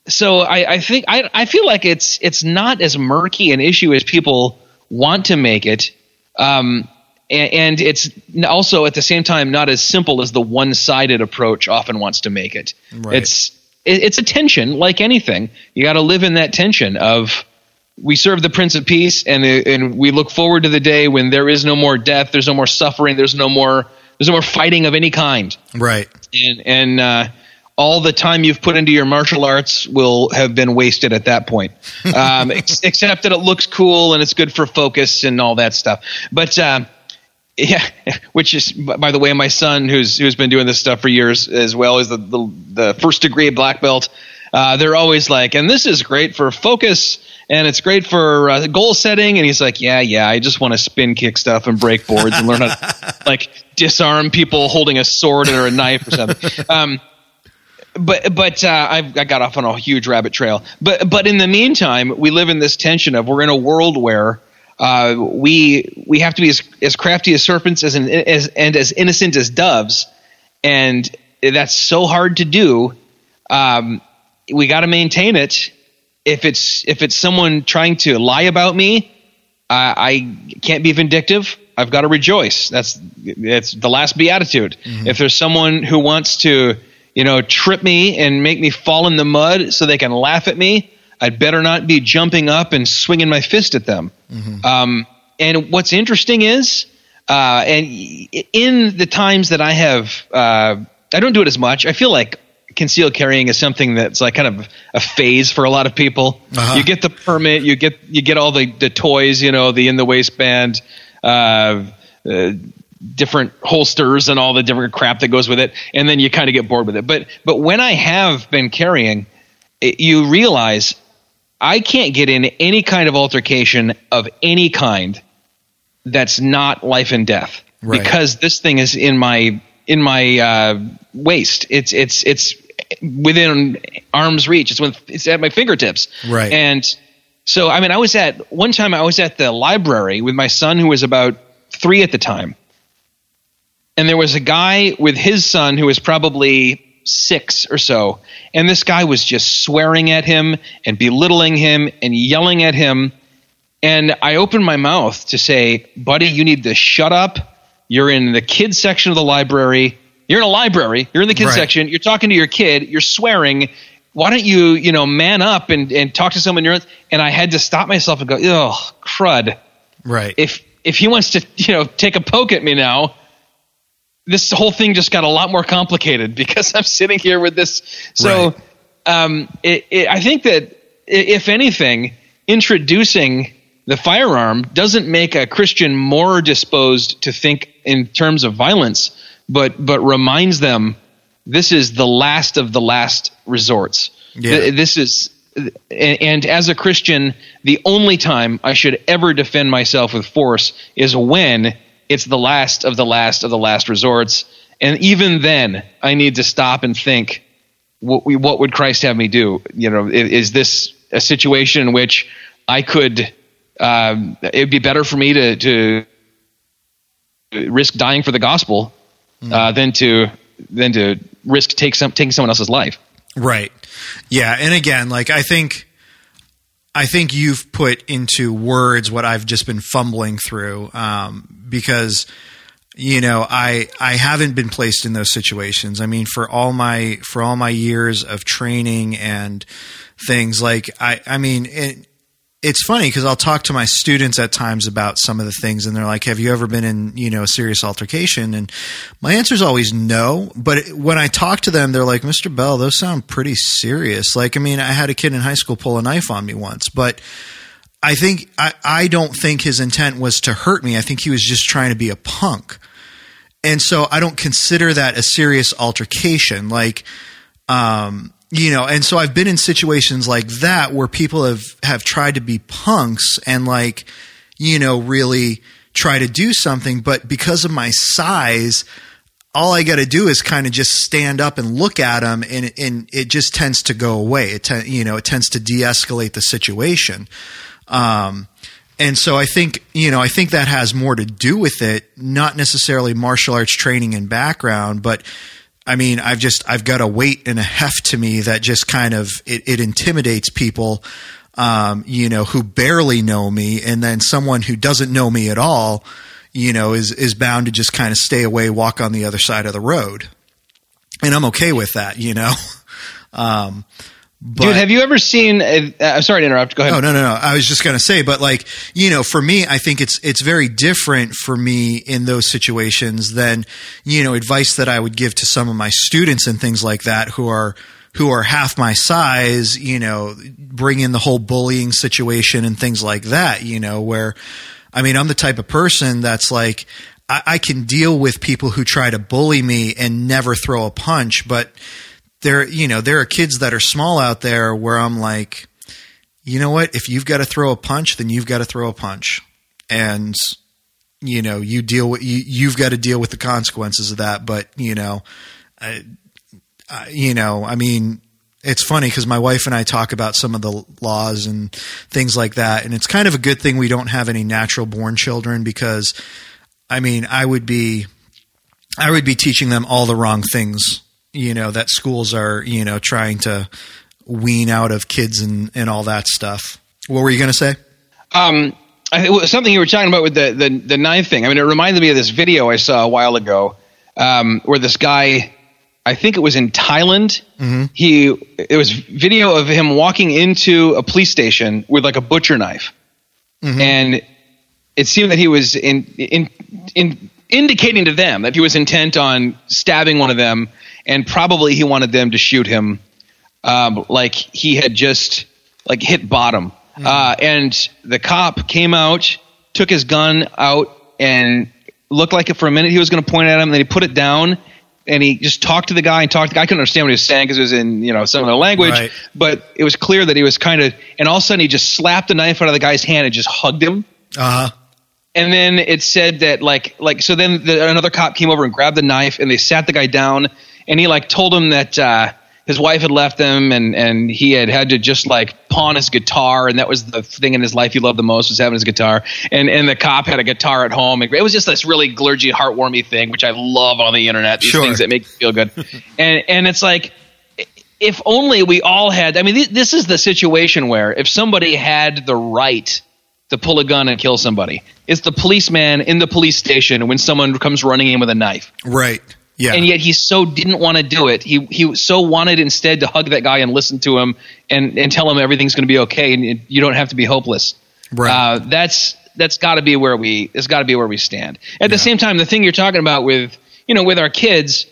S2: so I, I think I I feel like it's it's not as murky an issue as people want to make it. Um, and, it's also at the same time not as simple as the one-sided approach often wants to make it. Right. It's it, it's a tension like anything. You got to live in that tension of we serve the Prince of Peace, and and we look forward to the day when there is no more death, there's no more suffering, there's no more there's no more fighting of any kind.
S1: Right.
S2: And and uh, all the time you've put into your martial arts will have been wasted at that point. Um, ex- except that it looks cool and it's good for focus and all that stuff. But uh, yeah, which is by the way, my son who's who's been doing this stuff for years as well is the the, the first degree black belt. Uh, they're always like, and this is great for focus and it's great for uh, goal setting. And he's like, yeah, yeah, I just want to spin kick stuff and break boards and learn how to like disarm people holding a sword or a knife or something. Um, but but uh, I've, I got off on a huge rabbit trail. But but in the meantime, we live in this tension of we're in a world where uh, we we have to be as, as crafty as serpents as, an, as and as innocent as doves, and that's so hard to do. Um, we got to maintain it. If it's if it's someone trying to lie about me, uh, I can't be vindictive. I've got to rejoice. That's it's the last beatitude. Mm-hmm. If there's someone who wants to, you know, trip me and make me fall in the mud so they can laugh at me, I'd better not be jumping up and swinging my fist at them. Mm-hmm. Um, and what's interesting is, uh, and in the times that I have, uh, I don't do it as much. I feel like concealed carrying is something that's like kind of a phase for a lot of people. Uh-huh. You get the permit, you get you get all the the toys, you know, the in the waistband, uh, uh, different holsters and all the different crap that goes with it, and then you kind of get bored with it. But but when I have been carrying, it, you realize I can't get in any kind of altercation of any kind that's not life and death right. because this thing is in my in my uh, waist. It's it's it's within arm's reach. It's with it's at my fingertips.
S1: Right.
S2: And so I mean, I was at one time. I was at the library with my son, who was about three at the time, and there was a guy with his son who was probably six or so, and this guy was just swearing at him and belittling him and yelling at him. And I opened my mouth to say, "Buddy, you need to shut up." You're in the kids section of the library. You're in a library. You're in the kids right. section. You're talking to your kid. You're swearing. Why don't you, you know, man up and, and talk to someone? You're, and I had to stop myself and go, oh, crud.
S1: Right.
S2: If if he wants to, you know, take a poke at me now, this whole thing just got a lot more complicated because I'm sitting here with this. So, right. um, it, it, I think that if anything, introducing the firearm doesn't make a Christian more disposed to think in terms of violence, but but reminds them this is the last of the last resorts. Yeah. This is and as a Christian, the only time I should ever defend myself with force is when it's the last of the last of the last resorts. And even then, I need to stop and think, what, what would Christ have me do? You know, is, is this a situation in which I could um, it'd be better for me to, to risk dying for the gospel mm. uh, than to than to risk take some taking someone else's life.
S1: Right. Yeah. And again, like I think I think you've put into words what I've just been fumbling through um, because you know I I haven't been placed in those situations. I mean, for all my for all my years of training and things like I I mean. It, it's funny because I'll talk to my students at times about some of the things, and they're like, "Have you ever been in you know a serious altercation?" And my answer is always no. But when I talk to them, they're like, "Mr. Bell, those sound pretty serious." Like, I mean, I had a kid in high school pull a knife on me once, but I think I, I don't think his intent was to hurt me. I think he was just trying to be a punk, and so I don't consider that a serious altercation. Like, um, you know and so i've been in situations like that where people have have tried to be punks and like you know really try to do something but because of my size all i got to do is kind of just stand up and look at them and and it just tends to go away it te- you know it tends to de-escalate the situation um and so I think, you know, I think that has more to do with it, not necessarily martial arts training and background, but I mean, I've just I've got a weight and a heft to me that just kind of it, it intimidates people, um, you know, who barely know me, and then someone who doesn't know me at all, you know, is is bound to just kind of stay away, walk on the other side of the road, and I'm okay with that, you know. Um, but,
S2: Dude, have you ever seen? Uh, I'm sorry to interrupt. Go ahead.
S1: Oh no, no, no. I was just gonna say, but like you know, for me, I think it's it's very different for me in those situations than you know advice that I would give to some of my students and things like that who are who are half my size. You know, bring in the whole bullying situation and things like that. You know, where I mean, I'm the type of person that's like I, I can deal with people who try to bully me and never throw a punch, but there you know there are kids that are small out there where I'm like, you know what? If you've got to throw a punch, then you've got to throw a punch, and you know you deal with you, you've got to deal with the consequences of that. But you know, I, I, you know, I mean. It's funny because my wife and I talk about some of the laws and things like that, and it's kind of a good thing we don't have any natural born children because, I mean, I would be, I would be teaching them all the wrong things you know that schools are you know trying to wean out of kids and and all that stuff. What were you going to say?
S2: Um, I, something you were talking about with the, the the knife thing. I mean, it reminded me of this video I saw a while ago um, where this guy, I think it was in Thailand.
S1: Mm-hmm.
S2: He it was video of him walking into a police station with like a butcher knife,
S1: Mm-hmm.
S2: and it seemed that he was in in in indicating to them that he was intent on stabbing one of them, and probably he wanted them to shoot him, um, like he had just like hit bottom. Uh, and the cop came out, took his gun out, and looked like it for a minute. He was going to point at him, and then he put it down. And he just talked to the guy and talked. To the guy. I couldn't understand what he was saying because it was in you know some other language,
S1: Right.
S2: but it was clear that he was kind of. And all of a sudden, he just slapped the knife out of the guy's hand and just hugged him
S1: Uh huh.
S2: and then it said that like like so then the, another cop came over and grabbed the knife and they sat the guy down and he like told him that uh, his wife had left him and and he had had to just like pawn his guitar and that was the thing in his life he loved the most was having his guitar and and the cop had a guitar at home it was just this really glurgy heartwarming thing which I love on the internet these
S1: Sure.
S2: things that make you feel good and and it's like if only we all had i mean this, this is the situation where if somebody had the right to pull a gun and kill somebody it's the policeman in the police station when someone comes running in with a knife
S1: Right. Yeah.
S2: and yet he so didn't want to do it he he so wanted instead to hug that guy and listen to him and and tell him everything's going to be okay and it- you don't have to be hopeless
S1: Right.
S2: uh, that's that's got to be where we it's got to be where we stand at the same time the thing you're talking about with you know with our kids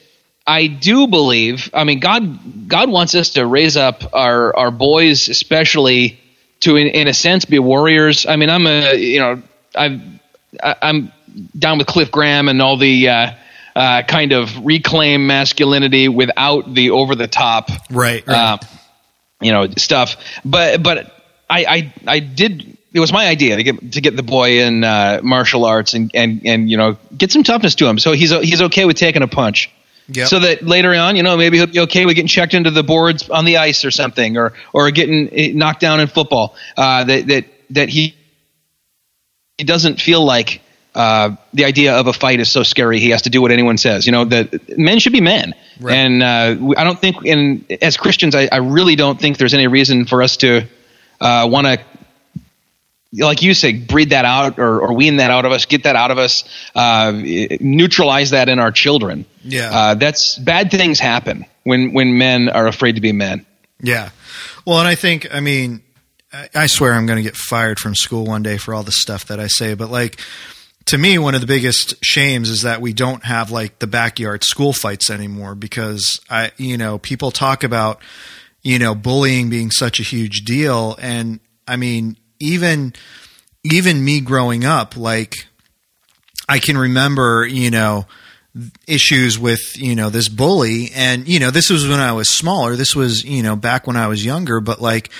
S2: I do believe. I mean, God, God wants us to raise up our our boys, especially to, in, in a sense, be warriors. I mean, I'm a, you know, I've, I- I'm down with Cliff Graham and all the uh, uh, kind of reclaim masculinity without the over the top,
S1: right. right.
S2: uh, you know, stuff. But but I I, I did. It was my idea to get to get the boy in uh, martial arts and, and and you know get some toughness to him, so he's he's okay with taking a punch.
S1: Yep.
S2: So that later on, you know, maybe he'll be okay with getting checked into the boards on the ice or something, or or getting knocked down in football. Uh, that that that he he doesn't feel like uh, the idea of a fight is so scary. He has to do what anyone says. You know, that men should be men,
S1: Right.
S2: and uh, we- I don't think, and as Christians, I, I really don't think there's any reason for us to uh, want to like you say, breed that out or, or wean that out of us, get that out of us, uh, neutralize that in our children.
S1: Yeah.
S2: Uh, that's bad things happen when, when men are afraid to be men.
S1: Yeah. Well, and I think, I mean, I, I swear I'm going to get fired from school one day for all the stuff that I say, but like, to me, one of the biggest shames is that we don't have like the backyard school fights anymore because I, you know, people talk about, you know, bullying being such a huge deal. And I mean, even, even me growing up, like, I can remember, you know, issues with you know this bully. And you know this was when i was smaller. This was you know back when i was younger. But like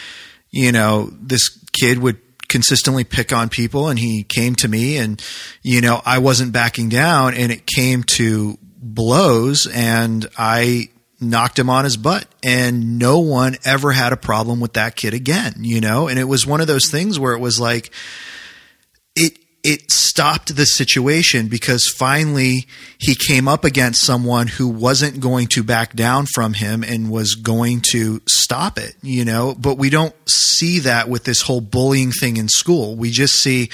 S1: you know this kid would consistently pick on people and he came to me and you know i wasn't backing down and it came to blows and i knocked him on his butt and no one ever had a problem with that kid again you know? And it was one of those things where it was like it stopped the situation because finally he came up against someone who wasn't going to back down from him and was going to stop it, you know. But we don't see that with this whole bullying thing in school. We just see,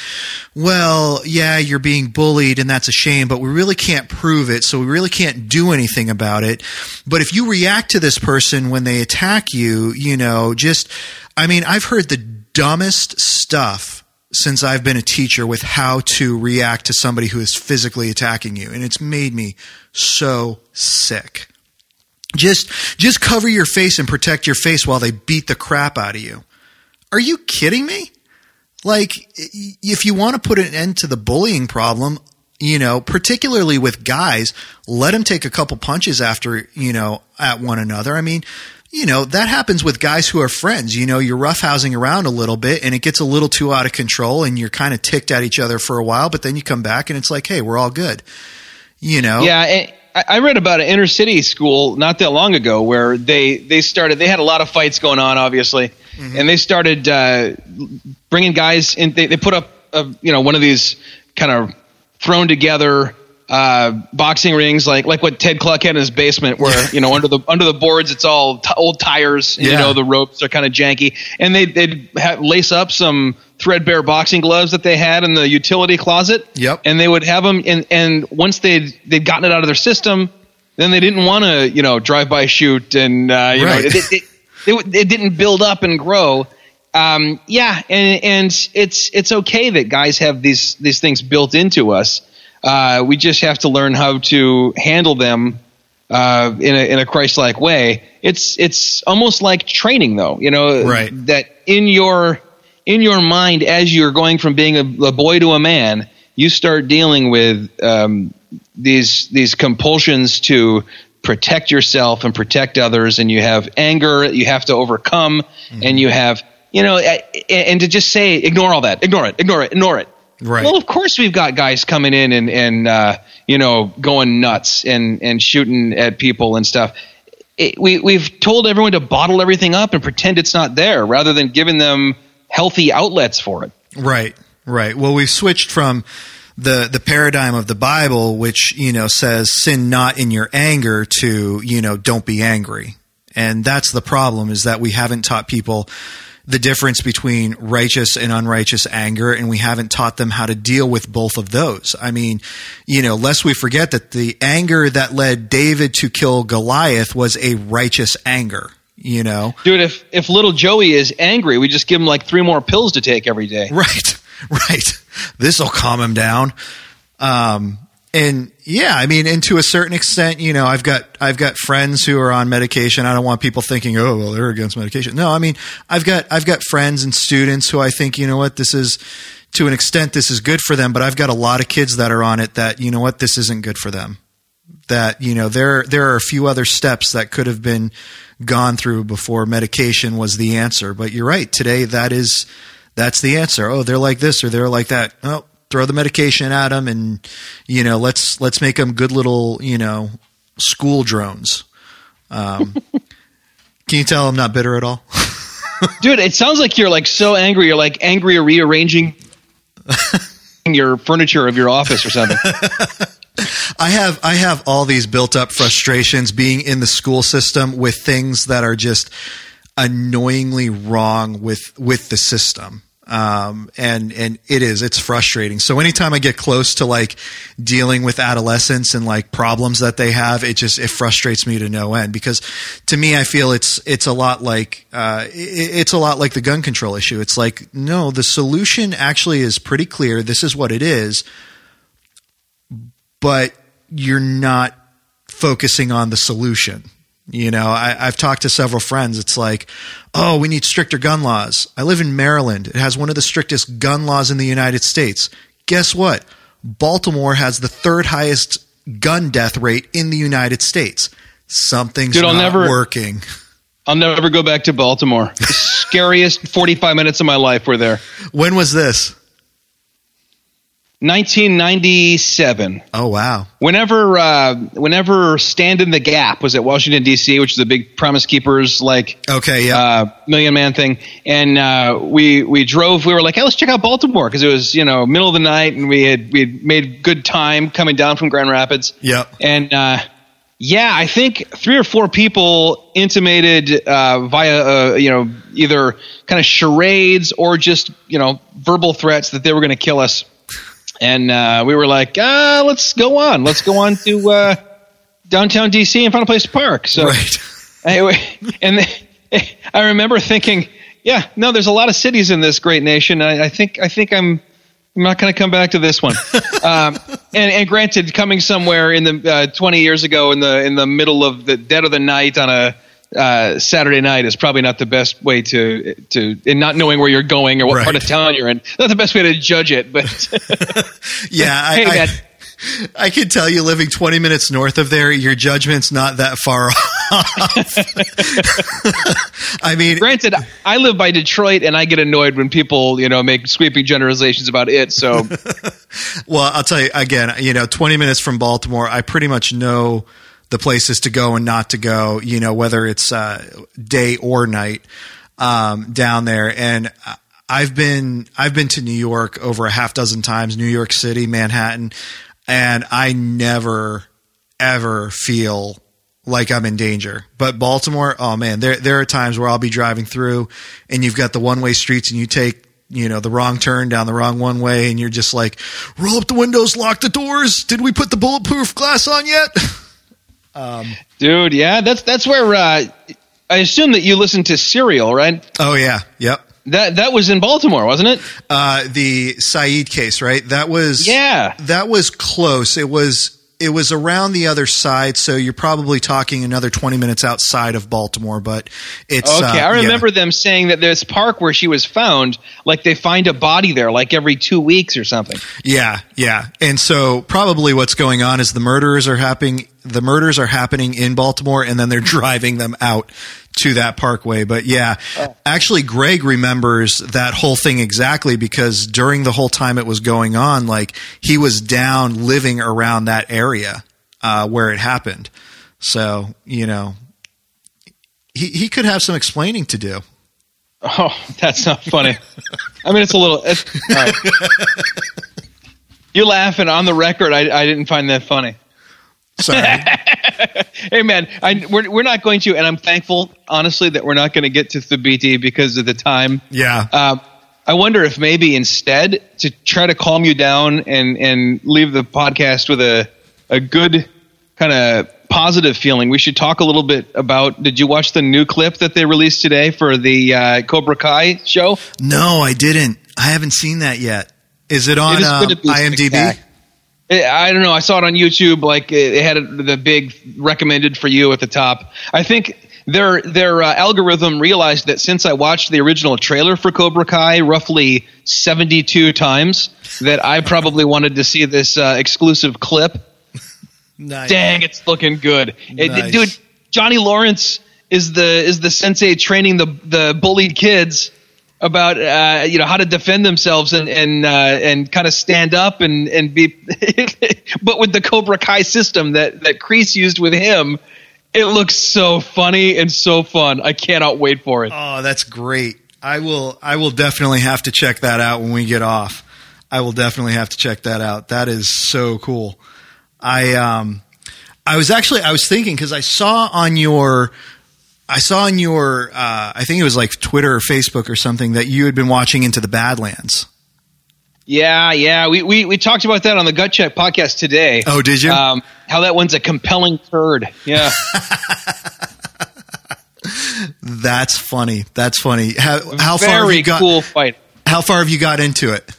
S1: well, yeah, you're being bullied and that's a shame, but we really can't prove it, so we really can't do anything about it. But if you react to this person when they attack you, you know, just, I mean, I've heard the dumbest stuff since I've been a teacher with how to react to somebody who is physically attacking you. And it's made me so sick. Just, just cover your face and protect your face while they beat the crap out of you. Are you kidding me? Like, if you want to put an end to the bullying problem, you know, particularly with guys, let them take a couple punches after, you know, at one another. I mean, you know, that happens with guys who are friends. You know, you're roughhousing around a little bit and it gets a little too out of control and you're kind of ticked at each other for a while, but then you come back and it's like, hey, we're all good. You know?
S2: Yeah. I read about an inner city school not that long ago where they, they started, they had a lot of fights going on, obviously, mm-hmm. and they started uh, bringing guys in. They, they put up, a, you know, one of these kind of thrown together uh, boxing rings, like like what Ted Kluck had in his basement, where you know under the under the boards it's all t- old tires. Yeah. You know the ropes are kind of janky, and they they'd lace up some threadbare boxing gloves that they had in the utility closet.
S1: Yep.
S2: And they would have them, and and once they'd they'd gotten it out of their system, then they didn't want to you know drive by shoot, and uh, you right. know it, it, it, it didn't build up and grow. Um, yeah, and and it's it's okay that guys have these these things built into us uh, we just have to learn how to handle them uh, in a in a Christ-like way. It's it's almost like training, though. You know,
S1: right.
S2: that in your in your mind as you're going from being a, a boy to a man, you start dealing with um, these these compulsions to protect yourself and protect others, and you have anger you have to overcome, mm-hmm. and you have you know, and to just say ignore all that, ignore it, ignore it, ignore it.
S1: Right.
S2: Well, of course we've got guys coming in and and uh, you know going nuts and and shooting at people and stuff. It, we we've told everyone to bottle everything up and pretend it's not there, rather than giving them healthy outlets for it.
S1: Right. Right. Well, we've switched from the the paradigm of the Bible, which you know says sin not in your anger, to you know don't be angry, and that's the problem is that we haven't taught people the difference between righteous and unrighteous anger, and we haven't taught them how to deal with both of those. I mean, you know, lest we forget that the anger that led David to kill Goliath was a righteous anger. You know,
S2: dude, if if little Joey is angry, we just give him like three more pills to take every day.
S1: Right, right. This will calm him down. Um, and yeah, I mean, and to a certain extent, you know, I've got I've got friends who are on medication. I don't want people thinking, oh, well, they're against medication. No, I mean, I've got I've got friends and students who I think, you know what, this is to an extent this is good for them, but I've got a lot of kids that are on it that, you know what, this isn't good for them. That, you know, there there are a few other steps that could have been gone through before medication was the answer. But you're right, today that is that's the answer. Oh, they're like this or they're like that. Oh, throw the medication at them and you know let's let's make them good little you know school drones. Um, can you tell i'm not bitter at all?
S2: Dude it sounds like you're like so angry. You're like angry or rearranging your furniture of your office or something.
S1: I have I have all these built up frustrations being in the school system with things that are just annoyingly wrong with with the system um, and and it is it's frustrating. So anytime I get close to like dealing with adolescents and like problems that they have, it just it frustrates me to no end because to me I feel it's it's a lot like uh, it, it's a lot like the gun control issue. It's like no, the solution actually is pretty clear. This is what it is, but you're not focusing on the solution. You know, I, have talked to several friends. It's like, oh, we need stricter gun laws. I live in Maryland. It has one of the strictest gun laws in the United States. Guess what? Baltimore has the third highest gun death rate in the United States. Something's Dude, not never, working.
S2: I'll never go back to Baltimore. The scariest 45 minutes of my life were there.
S1: When was this?
S2: 1997.
S1: Oh wow.
S2: Whenever, uh, whenever Stand in the Gap was at Washington D.C., which is a big Promise Keepers like
S1: Okay, yeah.
S2: uh, Million Man thing, and uh, we we drove. We were like, hey, let's check out Baltimore because it was you know middle of the night, and we had we had made good time coming down from Grand Rapids.
S1: Yep.
S2: And uh, yeah, I think three or four people intimated uh, via uh, you know either kind of charades or just you know verbal threats that they were going to kill us. And uh, we were like, ah, let's go on. Let's go on to uh, downtown DC and find a place to park. So
S1: right.
S2: Anyway, and the, I remember thinking, yeah, no, there's a lot of cities in this great nation. I, I think I think I'm I'm not going to come back to this one. um, and, and granted, coming somewhere in the uh, 20 years ago in the in the middle of the dead of the night on a uh, Saturday night is probably not the best way to to in not knowing where you're going or what
S1: Right.
S2: part of town you're in. Not the best way to judge it, but
S1: Yeah, I,
S2: Hey,
S1: I,
S2: man.
S1: I can tell you, living 20 minutes north of there, your judgment's not that far off. I mean,
S2: granted, I live by Detroit and I get annoyed when people you know make sweeping generalizations about it. So
S1: well, I'll tell you again. You know, 20 minutes from Baltimore, I pretty much know the places to go and not to go. You know, whether it's uh, day or night um, down there, and. I've been I've been to New York over a half dozen times, New York City, Manhattan, and I never ever feel like I'm in danger. But Baltimore, oh man, there there are times where I'll be driving through and you've got the one way streets and you take you know the wrong turn down the wrong one way and you're just like roll up the windows lock the doors did we put the bulletproof glass on yet
S2: Dude, yeah, that's that's where uh, I assume that you listen to Serial, right?
S1: oh yeah yep
S2: That that was in Baltimore, wasn't it?
S1: uh, the Syed case right that was
S2: Yeah.
S1: that was close it was it was around the other side so you're probably talking another 20 minutes outside of Baltimore but it's
S2: Okay,
S1: uh,
S2: I
S1: yeah.
S2: remember them saying that this park where she was found, like they find a body there, like every two weeks or something.
S1: Yeah, yeah. And so probably what's going on is the murders are happening the murders are happening in Baltimore and then they're driving them out to that parkway. But yeah, actually Greg remembers that whole thing exactly because during the whole time it was going on, like he was down living around that area uh, where it happened. So, you know, he, he could have some explaining to do.
S2: Oh, that's not funny. I mean, it's a little. It's, all right. You laughing on the record? I, I didn't find that funny.
S1: Sorry.
S2: Hey man, I, we're we're not going to, and I'm thankful, honestly, that we're not going to get to Thabiti because of the time.
S1: yeah.
S2: Um, I wonder if maybe instead to try to calm you down and and leave the podcast with a a good kind of positive feeling, we should talk a little bit about. Did you watch the new clip that they released today for the uh, Cobra Kai show?
S1: No, I didn't. I haven't seen that yet. Is it on
S2: It is
S1: uh, IMDb?
S2: Spectac- I don't know. I saw it on YouTube. Like it it had the big recommended for you at the top. I think their their uh, algorithm realized that since I watched the original trailer for Cobra Kai roughly seventy two times, that I probably wanted to see this uh, exclusive clip.
S1: Nice.
S2: Dang, it's looking good, It-
S1: Nice.
S2: dude. Johnny Lawrence is the is the sensei training the the bullied kids about uh, you know how to defend themselves and and uh, and kind of stand up and and be, but with the Cobra Kai system that that Kreese used with him, it looks so funny and so fun. I cannot wait for it.
S1: Oh, that's great. I will. I will definitely have to check that out when we get off. I will definitely have to check that out. That is so cool. I um, I was actually I was thinking because I saw on your. I saw in your, uh, I think it was like Twitter or Facebook or something that you had been watching Into the Badlands.
S2: Yeah, yeah, we, we we talked about that on the Gut Check podcast today.
S1: Oh, did you?
S2: Um, how that one's a compelling turd. Yeah.
S1: That's funny. That's funny. How, how far have you got?
S2: cool fight.
S1: How far have you got into it?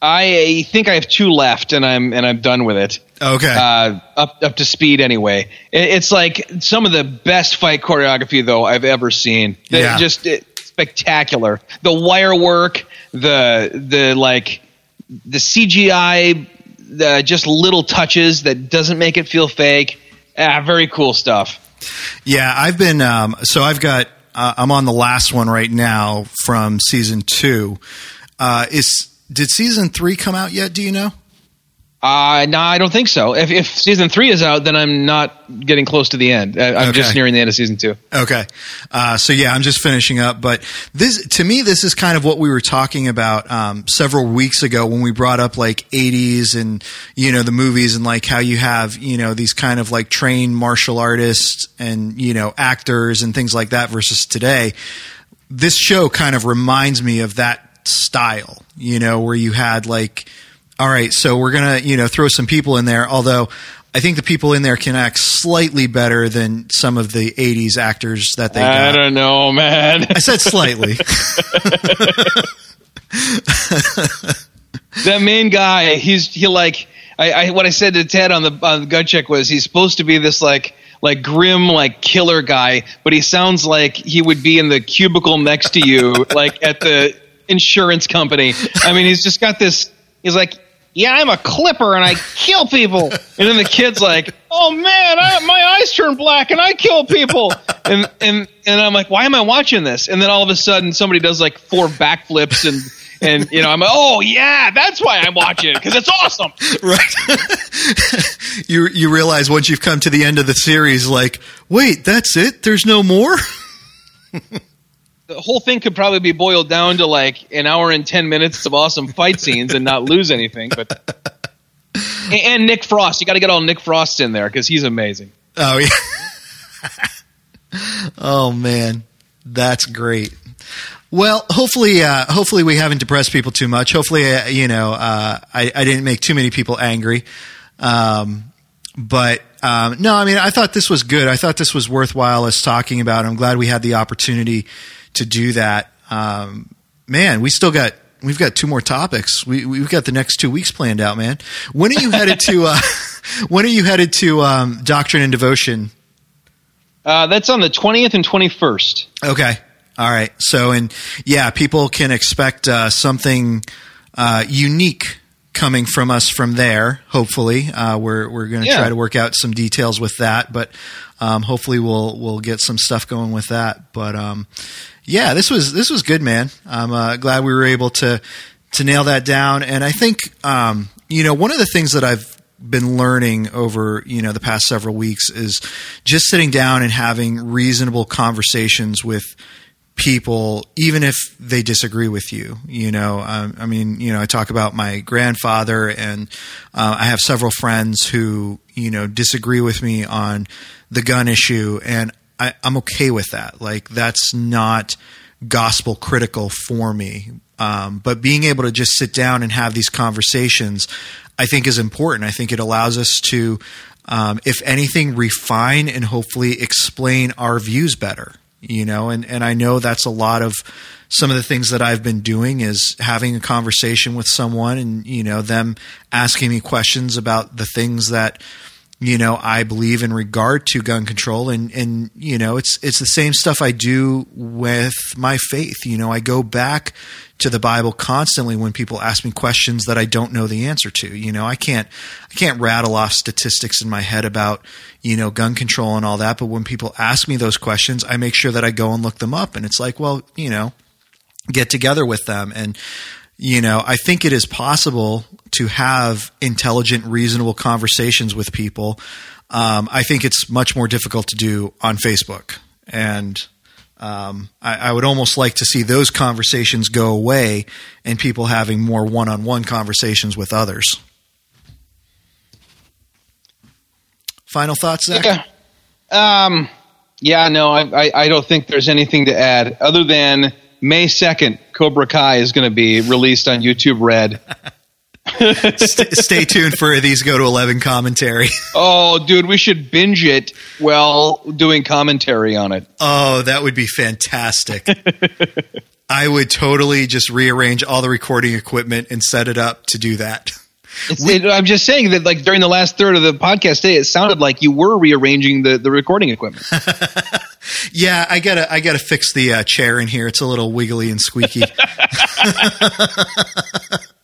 S2: I think I have two left, and I'm and I'm done with it.
S1: Okay.
S2: Uh, up up to speed anyway. It, it's like some of the best fight choreography though I've ever seen. They're
S1: Yeah.
S2: Just it, spectacular. The wire work, the the like the CGI, the just little touches that doesn't make it feel fake. Ah, very cool stuff.
S1: Yeah, I've been. Um, so I've got. Uh, I'm on the last one right now from season two. Uh, is did season three come out yet? Do you know?
S2: Uh, no, I don't think so. If, if season three is out, then I'm not getting close to the end. I, I'm
S1: Okay.
S2: just nearing the end of season two.
S1: Okay. Uh, so yeah, I'm just finishing up, but this, to me, this is kind of what we were talking about, um, several weeks ago when we brought up like 80s and, you know, the movies and like how you have, you know, these kind of like trained martial artists and, you know, actors and things like that versus today. This show kind of reminds me of that style, you know, where you had like, all right, so we're gonna you know throw some people in there. Although I think the people in there can act slightly better than some of the '80s actors that they
S2: I
S1: got.
S2: don't know, man.
S1: I said slightly.
S2: that main guy, he's he like I, I what I said to Ted on the on the gut check was he's supposed to be this like like grim like killer guy, but he sounds like he would be in the cubicle next to you, like at the insurance company. I mean, he's just got this. He's like. Yeah, I'm a clipper and I kill people. And then the kid's like, "Oh man, I, my eyes turn black and I kill people." And and and I'm like, "Why am I watching this?" And then all of a sudden, somebody does like four backflips and and you know I'm like, "Oh yeah, that's why I'm watching because it's awesome."
S1: right. you you realize once you've come to the end of the series, like, wait, that's it. There's no more.
S2: The whole thing could probably be boiled down to like an hour and ten minutes of awesome fight scenes and not lose anything. But and, and Nick Frost, you got to get all Nick Frost in there because he's amazing.
S1: Oh yeah. oh man, that's great. Well, hopefully, uh, hopefully we haven't depressed people too much. Hopefully, uh, you know, uh, I, I didn't make too many people angry. Um, but um, no, I mean, I thought this was good. I thought this was worthwhile us talking about. I'm glad we had the opportunity to do that. Um, man, we still got we've got two more topics. We we've got the next two weeks planned out, man. When are you headed to? Uh, when are you headed to um, Doctrine and Devotion?
S2: Uh, that's on the twentieth and twenty first.
S1: Okay. All right. So, and yeah, people can expect uh, something uh, unique coming from us from there. Hopefully, uh, we're we're going to
S2: Yeah.
S1: try to work out some details with that, but um, hopefully we'll we'll get some stuff going with that. But um, yeah, this was this was good, man. I'm uh, glad we were able to to nail that down, and I think um, you know one of the things that I've been learning over you know the past several weeks is just sitting down and having reasonable conversations with people even if they disagree with you you know. Um, i mean you know i talk about my grandfather and uh, i have several friends who you know disagree with me on the gun issue. And I, i'm okay with that. Like that's not gospel critical for me. Um, but being able to just sit down and have these conversations i think is important. I think it allows us to um, if anything refine and hopefully explain our views better you know? And and I know that's a lot of some of the things that I've been doing is having a conversation with someone and you know them asking me questions about the things that you know I believe in regard to gun control and and you know it's it's the same stuff I do with my faith. You know I go back to the Bible constantly when people ask me questions that I don't know the answer to. You know I can't I can't rattle off statistics in my head about you know gun control and all that but when people ask me those questions I make sure that I go and look them up and it's like well you know get together with them. And you know i think it is possible to have intelligent reasonable conversations with people um, i think it's much more difficult to do on facebook and um, I, I would almost like to see those conversations go away and people having more one-on-one conversations with others final thoughts Zach?
S2: Yeah. Um. Yeah. No, I, I. I don't think there's anything to add other than May second, Cobra Kai is going to be released on YouTube Red.
S1: St- stay tuned for these go to 11 commentary
S2: Oh, dude, we should binge it while doing commentary on it.
S1: Oh, that would be fantastic. I would totally just rearrange all the recording equipment and set it up to do that.
S2: It's, it, I'm just saying that, like during the last third of the podcast day, it sounded like you were rearranging the, the recording equipment.
S1: Yeah, I gotta, I gotta fix the uh, chair in here. It's a little wiggly and squeaky.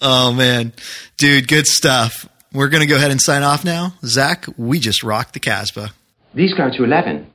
S1: oh man, dude, good stuff. We're gonna go ahead and sign off now. Zach, we just rocked the Casbah.
S3: These go to 11.